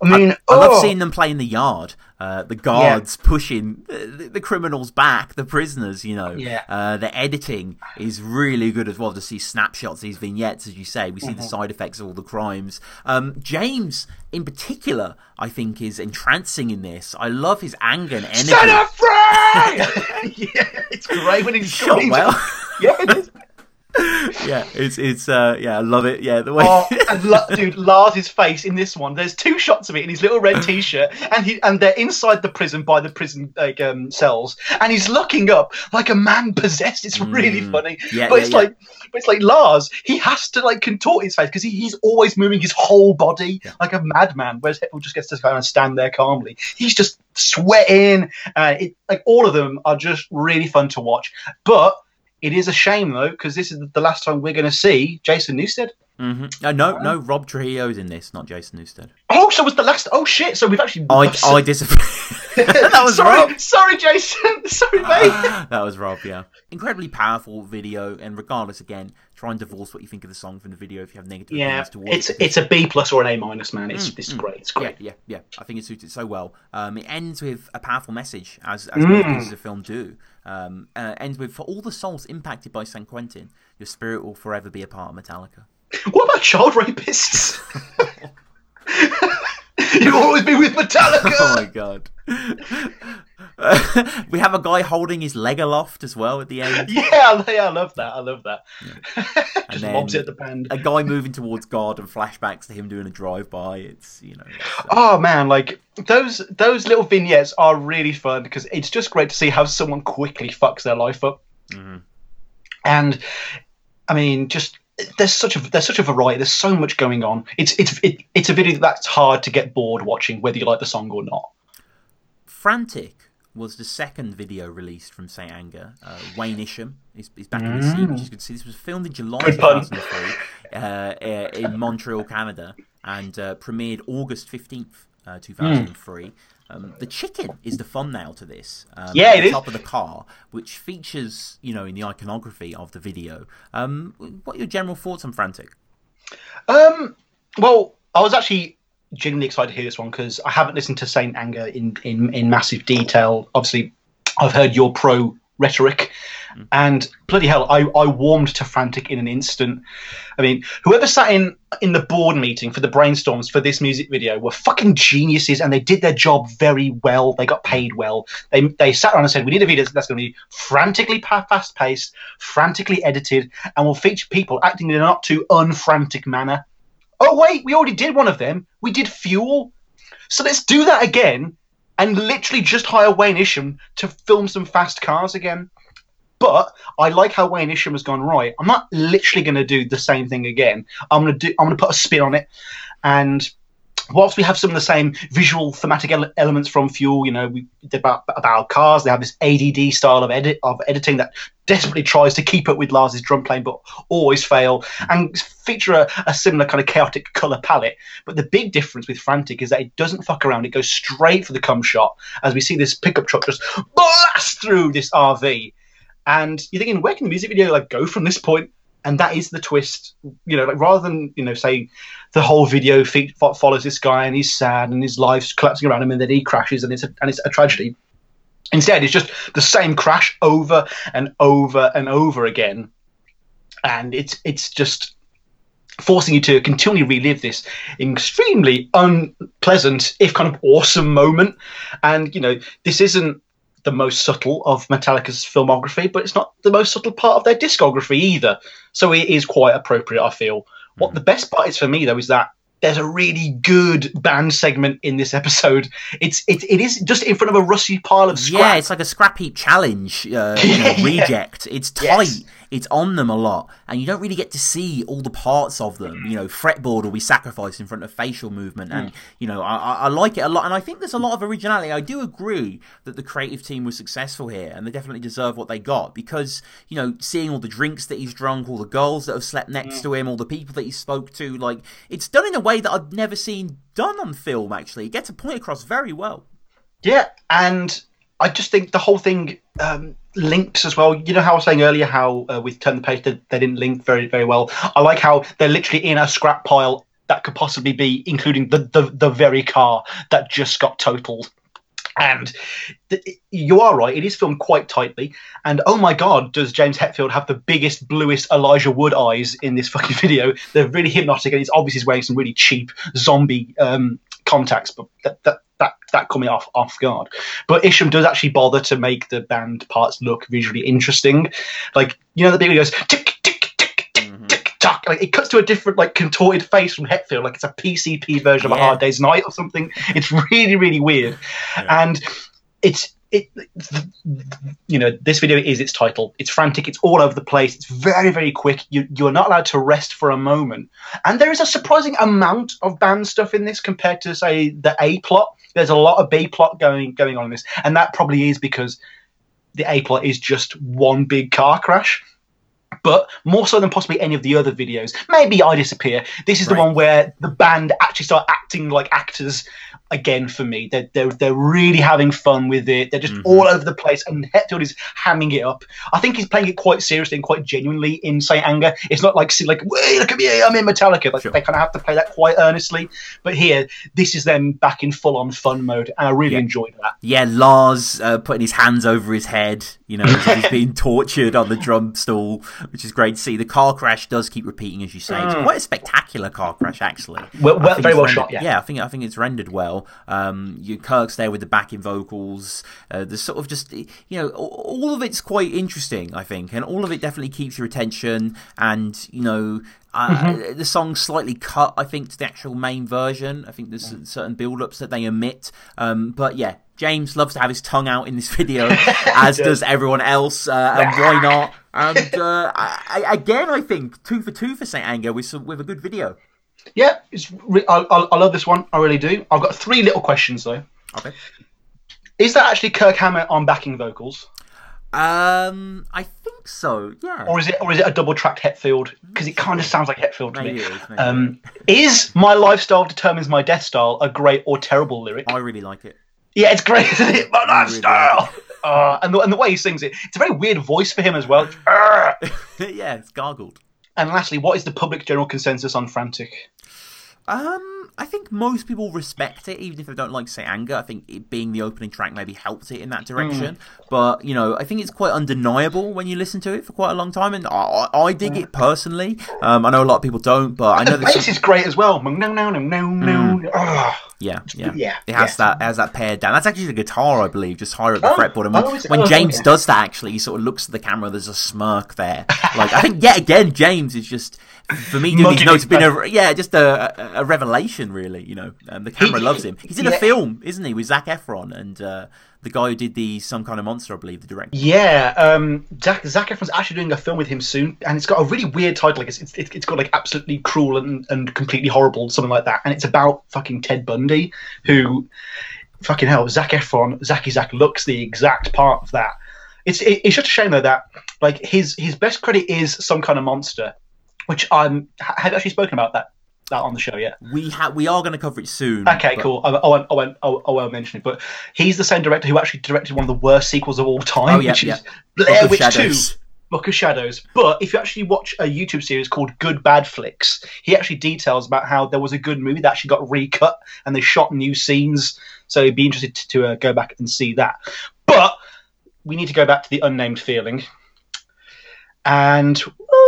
I mean, I love oh, seeing them play in the yard. Uh, the guards pushing the, the criminals back, the prisoners. You know, Yeah. uh, the editing is really good as well to see snapshots, these vignettes, as you say. We see Mm-hmm. the side effects of all the crimes. Um, James, in particular, I think is entrancing in this. I love his anger and energy. Set her free! yeah, it's great when he's Shot well. Yeah, it is. yeah, it's it's uh, yeah, I love it. Yeah, the way. Oh, and La- dude, Lars's face in this one. There's two shots of it in his little red t-shirt, and he and they're inside the prison by the prison like um, cells, and he's looking up like a man possessed. It's really funny. Mm. Yeah, but yeah, it's yeah. like, but it's like Lars. He has to like contort his face because he, he's always moving his whole body like a madman. Whereas Hitler just gets to kind of stand there calmly. He's just sweating. Uh, it, like all of them are just really fun to watch, but. It is a shame though, because this is the last time we're going to see Jason Newsted. hmm uh, no, no, Rob Trujillo's in this, not Jason Newsted. Oh, so was the last? Oh shit! So we've actually. I, I disappear. that was sorry, Rob. sorry, Jason. Sorry, mate. that was Rob, yeah. Incredibly powerful video, and regardless, again, try and divorce what you think of the song from the video if you have negative yeah, opinions towards it's it. it's a B plus or an A minus, man. It's it's great. It's Yeah, great. yeah, yeah. I think it suits it so well. Um, it ends with a powerful message, as, as most pieces of film do. Um, uh, ends with, for all the souls impacted by San Quentin, your spirit will forever be a part of Metallica. What about child rapists? you always be with Metallica. Oh my god. Uh, we have a guy holding his leg aloft as well at the end. yeah, I- yeah, I love that. I love that. Just then- lobs it at the band. A guy moving towards God and flashbacks to him doing a drive by. It's, you know. it's, uh, Oh man, like those those little vignettes are really fun because it's just great to see how someone quickly fucks their life up. Mhm. And I mean, just there's such a there's such a variety. There's so much going on. It's it's it, it's a video that's hard to get bored watching, whether you like the song or not. Frantic was the second video released from St. Anger. Uh, Wayne Isham is, is back in the scene, which is good to see. This was filmed in July Good 2003 uh, uh, in Montreal, Canada, and uh, premiered August 15th, uh, 2003. Um, the chicken is the thumbnail to this. Um, Yeah, it the is. top of the car, which features, you know, in the iconography of the video. Um, what are your general thoughts on Frantic? Um, well, I was actually genuinely excited to hear this one because I haven't listened to Saint Anger in, in in massive detail. Obviously, I've heard your pro rhetoric, Mm. and bloody hell, I, I warmed to Frantic in an instant. I mean, whoever sat in in the board meeting for the brainstorms for this music video were fucking geniuses, and they did their job very well. They got paid well. They they sat around and said, "We need a video that's going to be frantically fast paced, frantically edited, and will feature people acting in a not too unfrantic manner." Oh wait, we already did one of them. We did Fuel. So let's do that again and literally just hire Wayne Isham to film some fast cars again. But I like how Wayne Isham has gone right. I'm not literally going to do the same thing again. I'm going to do. I'm going to put a spin on it, and whilst we have some of the same visual thematic ele- elements from Fuel, you know, we did about, about cars. They have this ADD style of edit of editing that desperately tries to keep up with Lars's drum playing, but always fail, and feature a, a similar kind of chaotic color palette. But the big difference with Frantic is that it doesn't fuck around; it goes straight for the cum shot. As we see this pickup truck just blast through this RV, and you're thinking, where can the music video like go from this point? and that is the twist. You know, like rather than you know saying the whole video feed, follows this guy and he's sad and his life's collapsing around him and then he crashes and it's a, and it's a tragedy. Instead, it's just the same crash over and over and over again, and it's it's just forcing you to continually relive this extremely unpleasant, if kind of awesome moment. And you know, this isn't the most subtle of Metallica's filmography, but it's not the most subtle part of their discography either. So it is quite appropriate, I feel. Mm-hmm. What the best part is for me, though, is that there's a really good band segment in this episode. It's it, it is just in front of a rusty pile of scrap. Yeah, it's like a scrap heap challenge uh, you know, reject. It's tight. Yes it's on them a lot, and you don't really get to see all the parts of them. You know, fretboard will be sacrificed in front of facial movement, and you know, I, I like it a lot, and I think there's a lot of originality. I do agree that the creative team was successful here, and they definitely deserve what they got because you know, seeing all the drinks that he's drunk, all the girls that have slept next to him, all the people that he spoke to, like it's done in a way that I've never seen done on film. Actually, it gets a point across very well. Yeah, and I just think the whole thing um, links as well. You know how I was saying earlier how uh, with Turn the Page they, they didn't link very very well. I like how they're literally in a scrap pile that could possibly be including the the, the very car that just got totaled. And th- you are right; it is filmed quite tightly. And oh my god, does James Hetfield have the biggest, bluest Elijah Wood eyes in this fucking video? They're really hypnotic, and he's obviously wearing some really cheap zombie um, contacts, but that, that that coming off off guard. But Isham does actually bother to make the band parts look visually interesting. Like you know the bit where he goes tick tick tick tick mm-hmm. tick tock. Like it cuts to a different like contorted face from Hetfield, like it's a PCP version yeah. of a Hard Day's Night or something. It's really really weird, yeah. and it's it, you know, this video is its title. It's frantic. It's all over the place. It's very, very quick. You you are not allowed to rest for a moment. And there is a surprising amount of band stuff in this compared to say the A plot. There's a lot of B plot going going on in this, and that probably is because the A plot is just one big car crash. But more so than possibly any of the other videos. Maybe I disappear. This is right. the one where the band actually start acting like actors again for me. They're, they're, they're really having fun with it. They're just mm-hmm. all over the place, and Hetfield is hamming it up. I think he's playing it quite seriously and quite genuinely in Saint Anger. It's not like see, like, "Wait, look at me, I'm in Metallica." Like sure. they kind of have to play that quite earnestly. But here, this is them back in full on fun mode, and I really yeah. enjoyed that. Yeah, Lars uh, putting his hands over his head, you know, he's being tortured on the drum stool, which is great to see. The car crash does keep repeating, as you say. It's mm. quite a spectacular car crash, actually. Well, well very well rendered, shot. Yeah. yeah, I think I think it's rendered well well. Um, you Kirk's there with the backing vocals. Uh, there's sort of just you know all of it's quite interesting, I think, and all of it definitely keeps your attention. And you know uh, mm-hmm. the song's slightly cut, I think, to the actual main version. I think there's certain build-ups that they omit. Um, but yeah, James loves to have his tongue out in this video, as does everyone else, uh, and why not? And uh, I, again, I think two for two for Saint Anger with some, with a good video. Yeah, it's re- I, I, I love this one. I really do. I've got three little questions though. Okay. Is that actually Kirk Hammett on backing vocals? Um, I think so. Yeah. Or is it, or is it a double tracked Hetfield? Because it kind of sounds like Hetfield to maybe me. Is, um, is my lifestyle determines my death style a great or terrible lyric? I really like it. Yeah, it's great, isn't it? My lifestyle. Really uh, and the and the way he sings it, it's a very weird voice for him as well. yeah, it's gargled. And lastly, what is the public general consensus on Frantic? Um, I think most people respect it, even if they don't like Saint Anger. I think it being the opening track maybe helped it in that direction. Mm. But you know, I think it's quite undeniable when you listen to it for quite a long time, and I, I dig it personally. Um, I know a lot of people don't, but and I know the bass some... is great as well. No, no, no, no, no. Yeah, yeah, yeah. It has yeah. that has that pared down. That's actually the guitar, I believe, just higher at the oh, fretboard. And when, oh, when oh, James okay. does that, actually, he sort of looks at the camera. There's a smirk there. like I think yet again, James is just for me doing these notes, been a yeah, just a, a revelation, really. You know, um, the camera He- loves him. He's in a film, isn't he, with Zac Efron and uh, the guy who did the Some Kind of Monster, I believe, the director. Yeah, um, Zach, Zac Efron's actually doing a film with him soon, and it's got a really weird title. Like it's it's, it's got like absolutely cruel and, and completely horrible, something like that. And it's about fucking Ted Bundy, who fucking hell, Zac Efron, Zachy Zach looks the exact part of that. It's it, it's just a shame though that like his his best credit is some kind of monster, which I'm have you actually spoken about that that on the show yet. We ha- we are going to cover it soon. Okay, but- cool. I, I won't, I won't, I won't- mention it, but he's the same director who actually directed one of the worst sequels of all time, Oh, yeah, which yeah. is Blair Book Witch Two. Shadows. Book of Shadows. But if you actually watch a YouTube series called Good Bad Flicks, he actually details about how there was a good movie that actually got recut and they shot new scenes. So you'd be interested to, to uh, go back and see that. But we need to go back to the unnamed feeling. And ooh,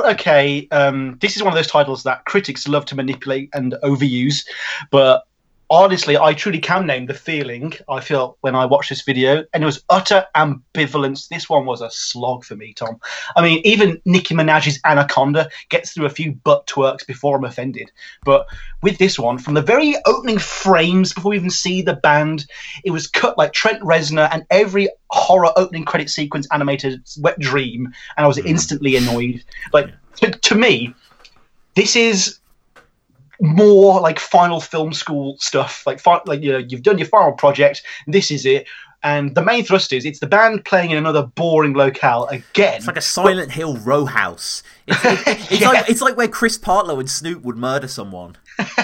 okay, um, this is one of those titles that critics love to manipulate and overuse, but honestly, I truly can name the feeling I felt when I watched this video, and it was utter ambivalence. This one was a slog for me, Tom. I mean, even Nicki Minaj's Anaconda gets through a few butt twerks before I'm offended. But with this one, from the very opening frames, before we even see the band, it was cut like Trent Reznor, and every horror opening credit sequence animated wet dream, and I was mm. instantly annoyed. Like, to, to me, this is more like final film school stuff. Like, fi- like you know, you've done your final project. This is it. And the main thrust is it's the band playing in another boring locale again. It's like a Silent Hill row house. It's, it- it's Yeah. like it's like where Chris Partlow and Snoop would murder someone.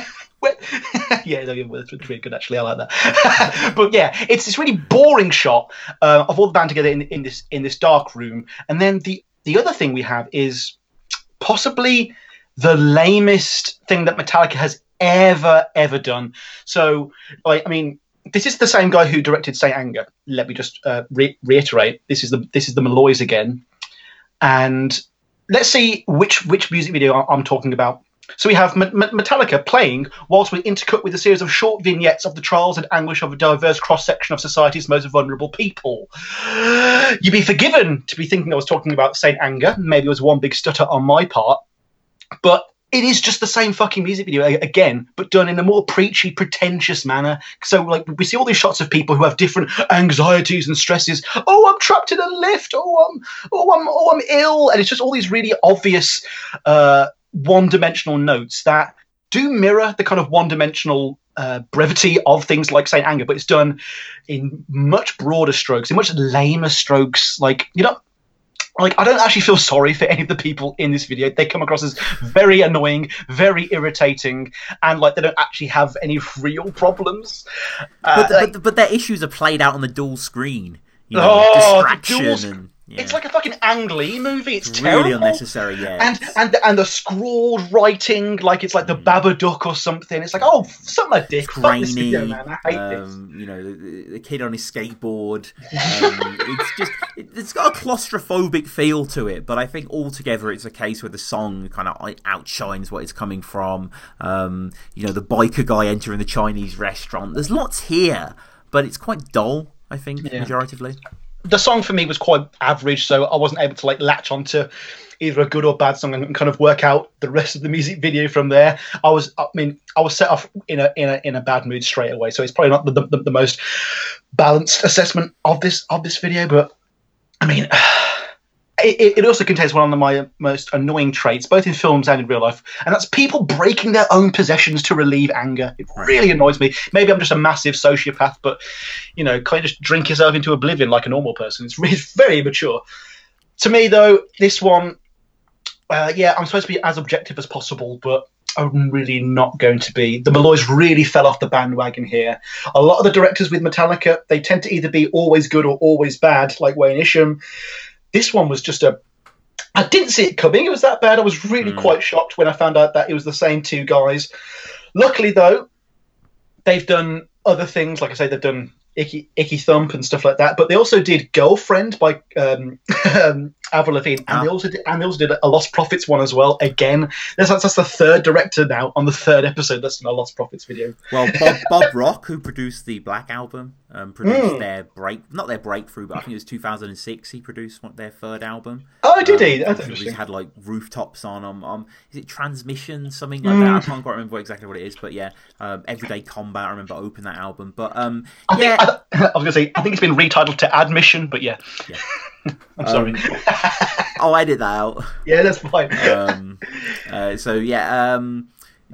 Yeah, no, that's really good actually. I like that. but yeah, it's this really boring shot uh, of all the band together in, in this in this dark room, and then the the other thing we have is possibly the lamest thing that Metallica has ever ever done. So, like, I mean. This is the same guy who directed Saint Anger. Let me just uh, re- reiterate: this is the this is the Malloys again, and let's see which which music video I'm talking about. So we have M- M- Metallica playing whilst we intercut with a series of short vignettes of the trials and anguish of a diverse cross section of society's most vulnerable people. You'd be forgiven to be thinking I was talking about Saint Anger. Maybe it was one big stutter on my part, but it is just the same fucking music video again, but done in a more preachy, pretentious manner. So, like, we see all these shots of people who have different anxieties and stresses. Oh, I'm trapped in a lift. Oh, I'm, oh, I'm, oh, I'm ill, and it's just all these really obvious, uh, one-dimensional notes that do mirror the kind of one-dimensional uh, brevity of things like Saint Anger, but it's done in much broader strokes, in much lamer strokes. Like, you know, like I don't actually feel sorry for any of the people in this video. They come across as very annoying, very irritating, and like they don't actually have any real problems. Uh, But, but but their issues are played out on the dual screen. You know, Oh, the distraction dual sc- and yeah. it's like a fucking Ang Lee movie. It's really terrible. unnecessary. Yeah, And and and the scrawled writing, like it's like the Babadook or something. It's like, oh, suck my dick. This grainy. video, man. I hate this. um, you know, the, the kid on his skateboard. Um, it's just, it, it's got a claustrophobic feel to it, but I think altogether it's a case where the song kind of outshines what it's coming from. Um, you know, the biker guy entering the Chinese restaurant. There's lots here, but it's quite dull. I think majoritively. The song for me was quite average, so I wasn't able to like latch onto either a good or bad song and kind of work out the rest of the music video from there. I was, I mean, I was set off in a in a in a bad mood straight away, so it's probably not the the, the most balanced assessment of this of this video, but I mean. It, it also contains one of my most annoying traits, both in films and in real life, and that's people breaking their own possessions to relieve anger. It really annoys me. Maybe I'm just a massive sociopath, but you know, can't just drink yourself into oblivion like a normal person? It's, really, very immature. To me, though, this one, uh, yeah, I'm supposed to be as objective as possible, but I'm really not going to be. The Malloys really fell off the bandwagon here. A lot of the directors with Metallica, they tend to either be always good or always bad, like Wayne Isham. This one was just a. I didn't see it coming. It was that bad. I was really Mm. quite shocked when I found out that it was the same two guys. Luckily, though, they've done other things. Like I say, they've done Icky, Icky Thump and stuff like that. But they also did Girlfriend by um, um, Avril Lavigne, and Ah. they also did, and they also did a Lostprophets one as well. Again, that's, that's the third director now on the third episode that's done a Lostprophets video. Well, Bob, Bob Rock, who produced the Black album, um, produced mm. their break, not their breakthrough, but I think it was 2006. He produced one, their third album. Oh, did um, he? That's interesting. He had like rooftops on. Um, um, is it Transmission, something like mm. that? I can't quite remember exactly what it is, but yeah, um, Everyday Combat. I remember opening that album, but um, I yeah, think, I, I, was gonna say I think it's been retitled to Admission, but yeah. yeah. I'm sorry. Um, I'll edit that out. Yeah, that's fine. um, uh, so yeah, um,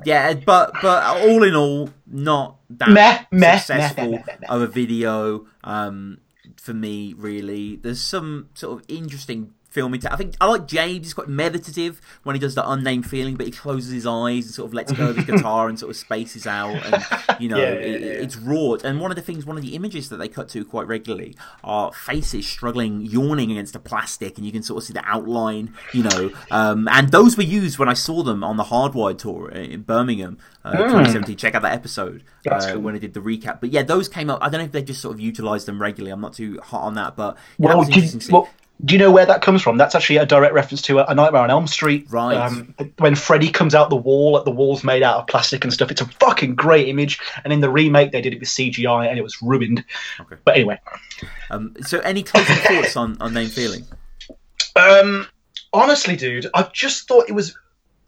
yeah, but but all in all, not that meh, successful meh, meh, of a video um, for me. Really, there's some sort of interesting filming. I think I like James. He's quite meditative when he does the unnamed feeling, but he closes his eyes and sort of lets go of his guitar and sort of spaces out. And you know, yeah, yeah, it, yeah. it's raw. And one of the things, one of the images that they cut to quite regularly are faces struggling, yawning against the plastic, and you can sort of see the outline. You know, um, and those were used when I saw them on the Hardwired tour in Birmingham. Uh, mm. 2017. Check out that episode uh, cool. when I did the recap. But yeah, those came up. I don't know if they just sort of utilized them regularly. I'm not too hot on that, but yeah, well, that well, do you know where that comes from? That's actually a direct reference to a, Nightmare on Elm Street. Right. Um, when Freddy comes out the wall, the wall's made out of plastic and stuff. It's a fucking great image. And in the remake, they did it with CGI, and it was ruined. Okay. But anyway. Um, so, any closing thoughts on on Name Feeling? Um, honestly, dude, I just thought it was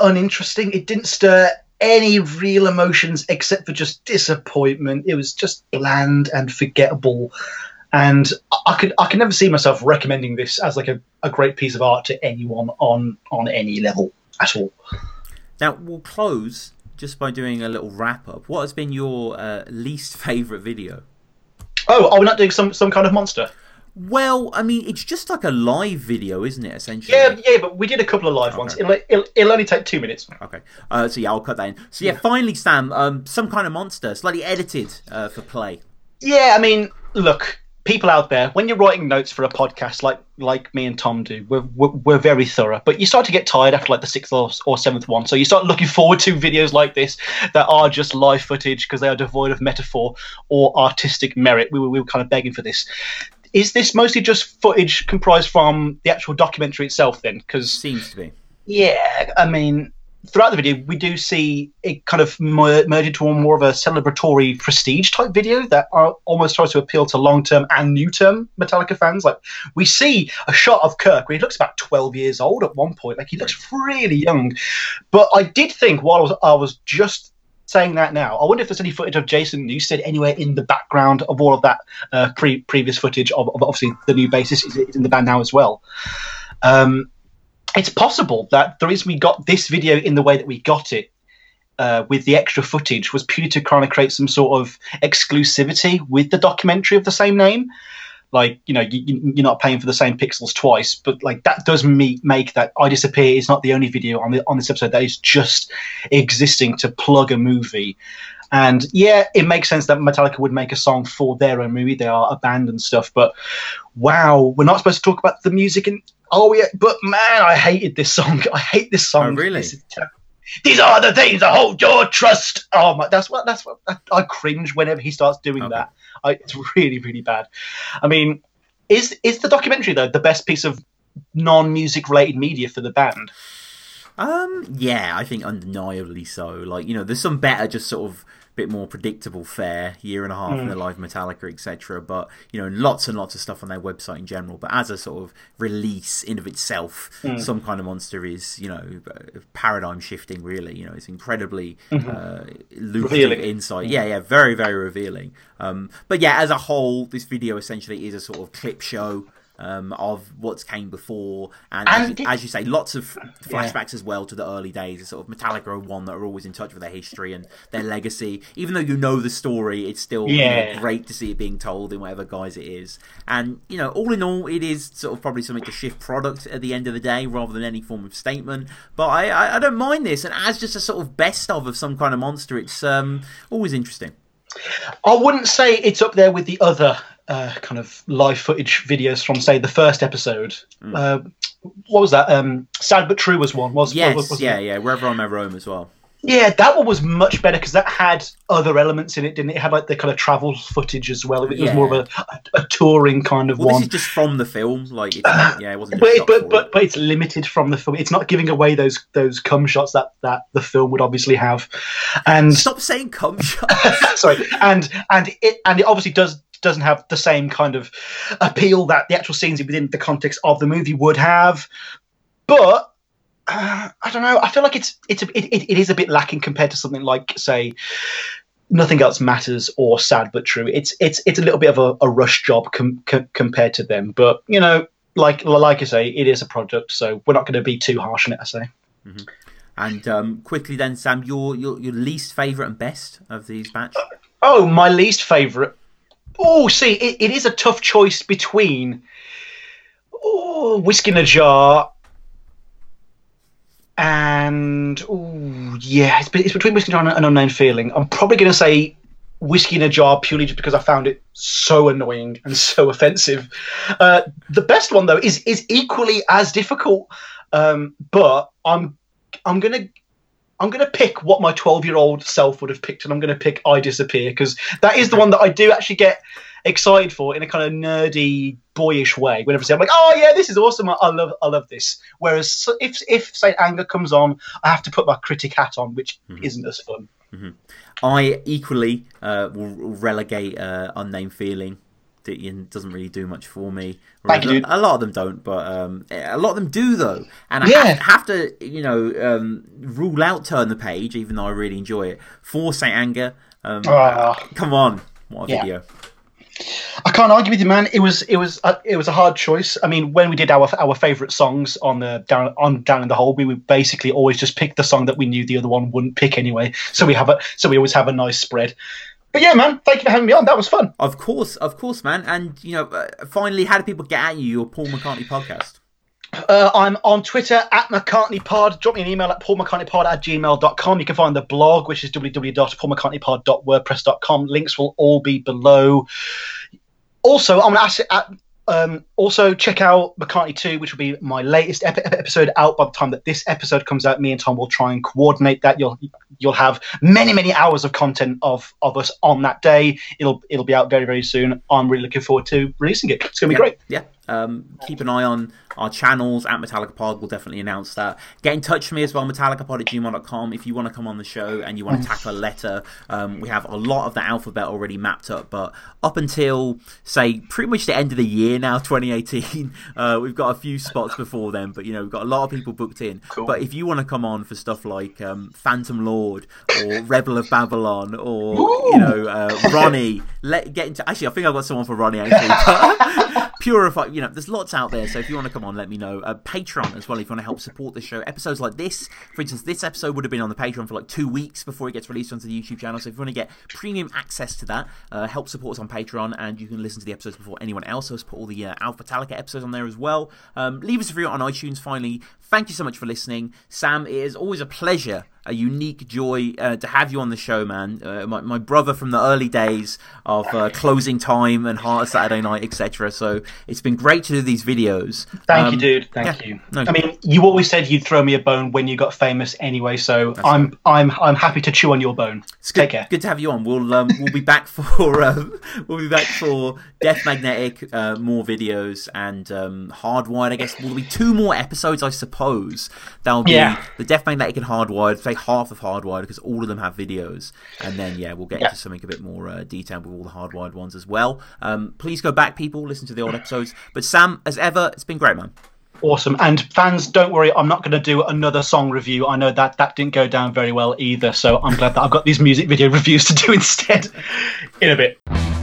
uninteresting. It didn't stir any real emotions except for just disappointment. It was just bland and forgettable and I could I can never see myself recommending this as like a, a great piece of art to anyone on on any level at all. Now we'll close just by doing a little wrap up. What has been your uh, least favourite video? Oh, are we not doing some some kind of monster? Well, I mean, it's just like a live video, isn't it? Essentially. Yeah, yeah, but we did a couple of live okay. ones. It'll, it'll, it'll, only take two minutes. Okay. Uh, so yeah, I'll cut that in. So yeah, yeah. finally, Sam, um, some kind of monster, slightly edited uh, for play. Yeah, I mean, look, people out there, when you're writing notes for a podcast like like me and Tom do, we're, we're, we're very thorough. But you start to get tired after like the sixth or, or, seventh one. So you start looking forward to videos like this that are just live footage because they are devoid of metaphor or artistic merit. We were, we were kind of begging for this. Is this mostly just footage comprised from the actual documentary itself then? Because seems to be. Yeah, I mean, throughout the video, we do see it kind of mer- merge into more of a celebratory prestige type video that are, almost tries to appeal to long term and new term Metallica fans. Like, we see a shot of Kirk where he looks about 12 years old at one point. Like, he looks really young. But I did think while I was, I was just saying that now, I wonder if there's any footage of Jason Newsted anywhere in the background of all of that uh, pre- previous footage of, of, obviously the new bassist is, is in the band now as well. Um, it's possible that the reason we got this video in the way that we got it uh, with the extra footage was purely to kind of create some sort of exclusivity with the documentary of the same name. Like, you know, you, are not paying for the same pixels twice, but like that does me make that I Disappear is not the only video on the on this episode that is just existing to plug a movie. And yeah, it makes sense that Metallica would make a song for their own movie. They are a band and stuff, but wow, we're not supposed to talk about the music and Oh yeah, but man, I hated this song. I hate this song. Oh really? These are the things that hold your trust. Oh my, that's what that's what I, I cringe whenever he starts doing okay. that. I, it's really really bad. I mean, is is the documentary though the best piece of non-music related media for the band? Um, yeah, I think undeniably so. Like you know, there's some better just sort of bit more predictable fare, year and a half mm. in the live Metallica, etc. But you know, lots and lots of stuff on their website in general. But as a sort of release in of itself, mm. some kind of monster is you know paradigm shifting. Really, you know, it's incredibly mm-hmm. uh, lucrative insight. Yeah, yeah, very very revealing. Um, but yeah, as a whole, this video essentially is a sort of clip show um, of what's came before, and, and as, as, you say, lots of flashbacks yeah. as well to the early days. Sort of Metallica are one that are always in touch with their history and their legacy. Even though you know the story, it's still yeah. you know, great to see it being told in whatever guise it is. And you know, all in all, it is sort of probably something to shift product at the end of the day rather than any form of statement. But I, I, I don't mind this, and as just a sort of best of of some kind of monster, it's um, always interesting. I wouldn't say it's up there with the other uh, kind of live footage videos from, say, the first episode. Mm. Uh, what was that? Um, Sad but True was one. Was yes, was, was yeah, it? yeah. Wherever I May Roam as well. Yeah, that one was much better because that had other elements in it, didn't it? It had like the kind of travel footage as well. It yeah. was more of a, a, a touring kind of well, one. This is just from the film, like uh, yeah, it wasn't. but, it, but, but but it's limited from the film. It's not giving away those those cum shots that that the film would obviously have. And stop saying cum shots. sorry, and and it and it obviously does doesn't have the same kind of appeal that the actual scenes within the context of the movie would have. But uh, I don't know. I feel like it's it's a, it, it is a bit lacking compared to something like say nothing else matters or sad but true. It's it's it's a little bit of a, a rush job com- com- compared to them. But you know, like like I say, it is a product, so we're not going to be too harsh on it. I say. Mm-hmm. And um, quickly then, Sam, your your your least favourite and best of these batch? Oh, my least favourite. Oh, see, it, it is a tough choice between oh, whiskey in a jar and oh yeah, it's, it's between whiskey in a jar and an unnamed feeling. I'm probably going to say whiskey in a jar purely just because I found it so annoying and so offensive. Uh, the best one though is is equally as difficult, um, but I'm I'm gonna I'm gonna pick what my 12 year old self would have picked, and I'm gonna pick I Disappear because that is the one that I do actually get excited for in a kind of nerdy, boyish way. Whenever I say, I'm like, oh yeah, this is awesome. I, love, I love this. Whereas if if Saint Anger comes on, I have to put my critic hat on, which mm-hmm. isn't as fun. Mm-hmm. I equally uh, will relegate uh, unnamed feeling. It doesn't really do much for me. Thank you, a lot of them don't, but um, a lot of them do though. And I yeah. have, to, you know, um, rule out Turn the Page, even though I really enjoy it. For Saint Anger, um, uh, come on, what a yeah. video! I can't argue with you, man. It was it was uh, it was a hard choice. I mean, when we did our our favorite songs on the down on down in the hole, we would basically always just pick the song that we knew the other one wouldn't pick anyway. So we have a so we always have a nice spread. But yeah, man, thank you for having me on. That was fun. Of course, of course, man. And you know, uh, finally, how do people get at you? Your Paul McCartney podcast. Uh, I'm on Twitter at McCartneyPod. Drop me an email at paulmccartneypod at gmail.com. You can find the blog, which is www.paulmccartneypod.wordpress.com. Links will all be below. Also, I'm going to ask um, also check out McCartney 2, which will be my latest ep- episode out by the time that this episode comes out. Me and Tom will try and coordinate that. You'll you'll have many many hours of content of of us on that day. It'll it'll be out very very soon. I'm really looking forward to releasing it. It's going to be yeah, great. Yeah. Um, keep an eye on our channels at Metallica Pod. We'll definitely announce that. Get in touch with me as well, metallicapod at gmail.com. If you want to come on the show and you want to tackle a letter, um, we have a lot of the alphabet already mapped up. But up until, say, pretty much the end of the year now, 2018, uh, we've got a few spots before then. But, you know, we've got a lot of people booked in. Cool. But if you want to come on for stuff like um, Phantom Lord or Rebel of Babylon or, Ooh. you know, uh, Ronnie, let get into. Actually, I think I've got someone for Ronnie, actually. Purify, you know, there's lots out there. So if you want to come on, let me know. Uh, Patreon as well, if you want to help support the show. Episodes like this, for instance, this episode would have been on the Patreon for like two weeks before it gets released onto the YouTube channel. So if you want to get premium access to that, uh, help support us on Patreon, and you can listen to the episodes before anyone else. has put all the uh, Alpha Metallica episodes on there as well. Um, leave us a review on iTunes. Finally, thank you so much for listening, Sam. It is always a pleasure a unique joy uh, to have you on the show, man. Uh, my, my brother from the early days of uh, closing time and Heart Saturday Night, etc. So it's been great to do these videos. Thank um, you, dude. Thank yeah, you. No. I mean, you always said you'd throw me a bone when you got famous, anyway. So That's I'm right. I'm I'm happy to chew on your bone. It's good, Take care. Good to have you on. We'll um, we'll be back for um, we'll be back for Death Magnetic, uh, more videos and um, Hardwired. I guess will be two more episodes, I suppose. That'll be yeah. the Death Magnetic and Hardwired say half of Hardwired because all of them have videos, and then yeah, we'll get yeah. into something a bit more uh, detailed with all the Hardwired ones as well. Um, please go back, people, listen to the old episodes. But Sam, as ever, it's been great, man. Awesome. And fans, don't worry, I'm not going to do another song review. I know that that didn't go down very well either, so I'm glad that I've got these music video reviews to do instead in a bit.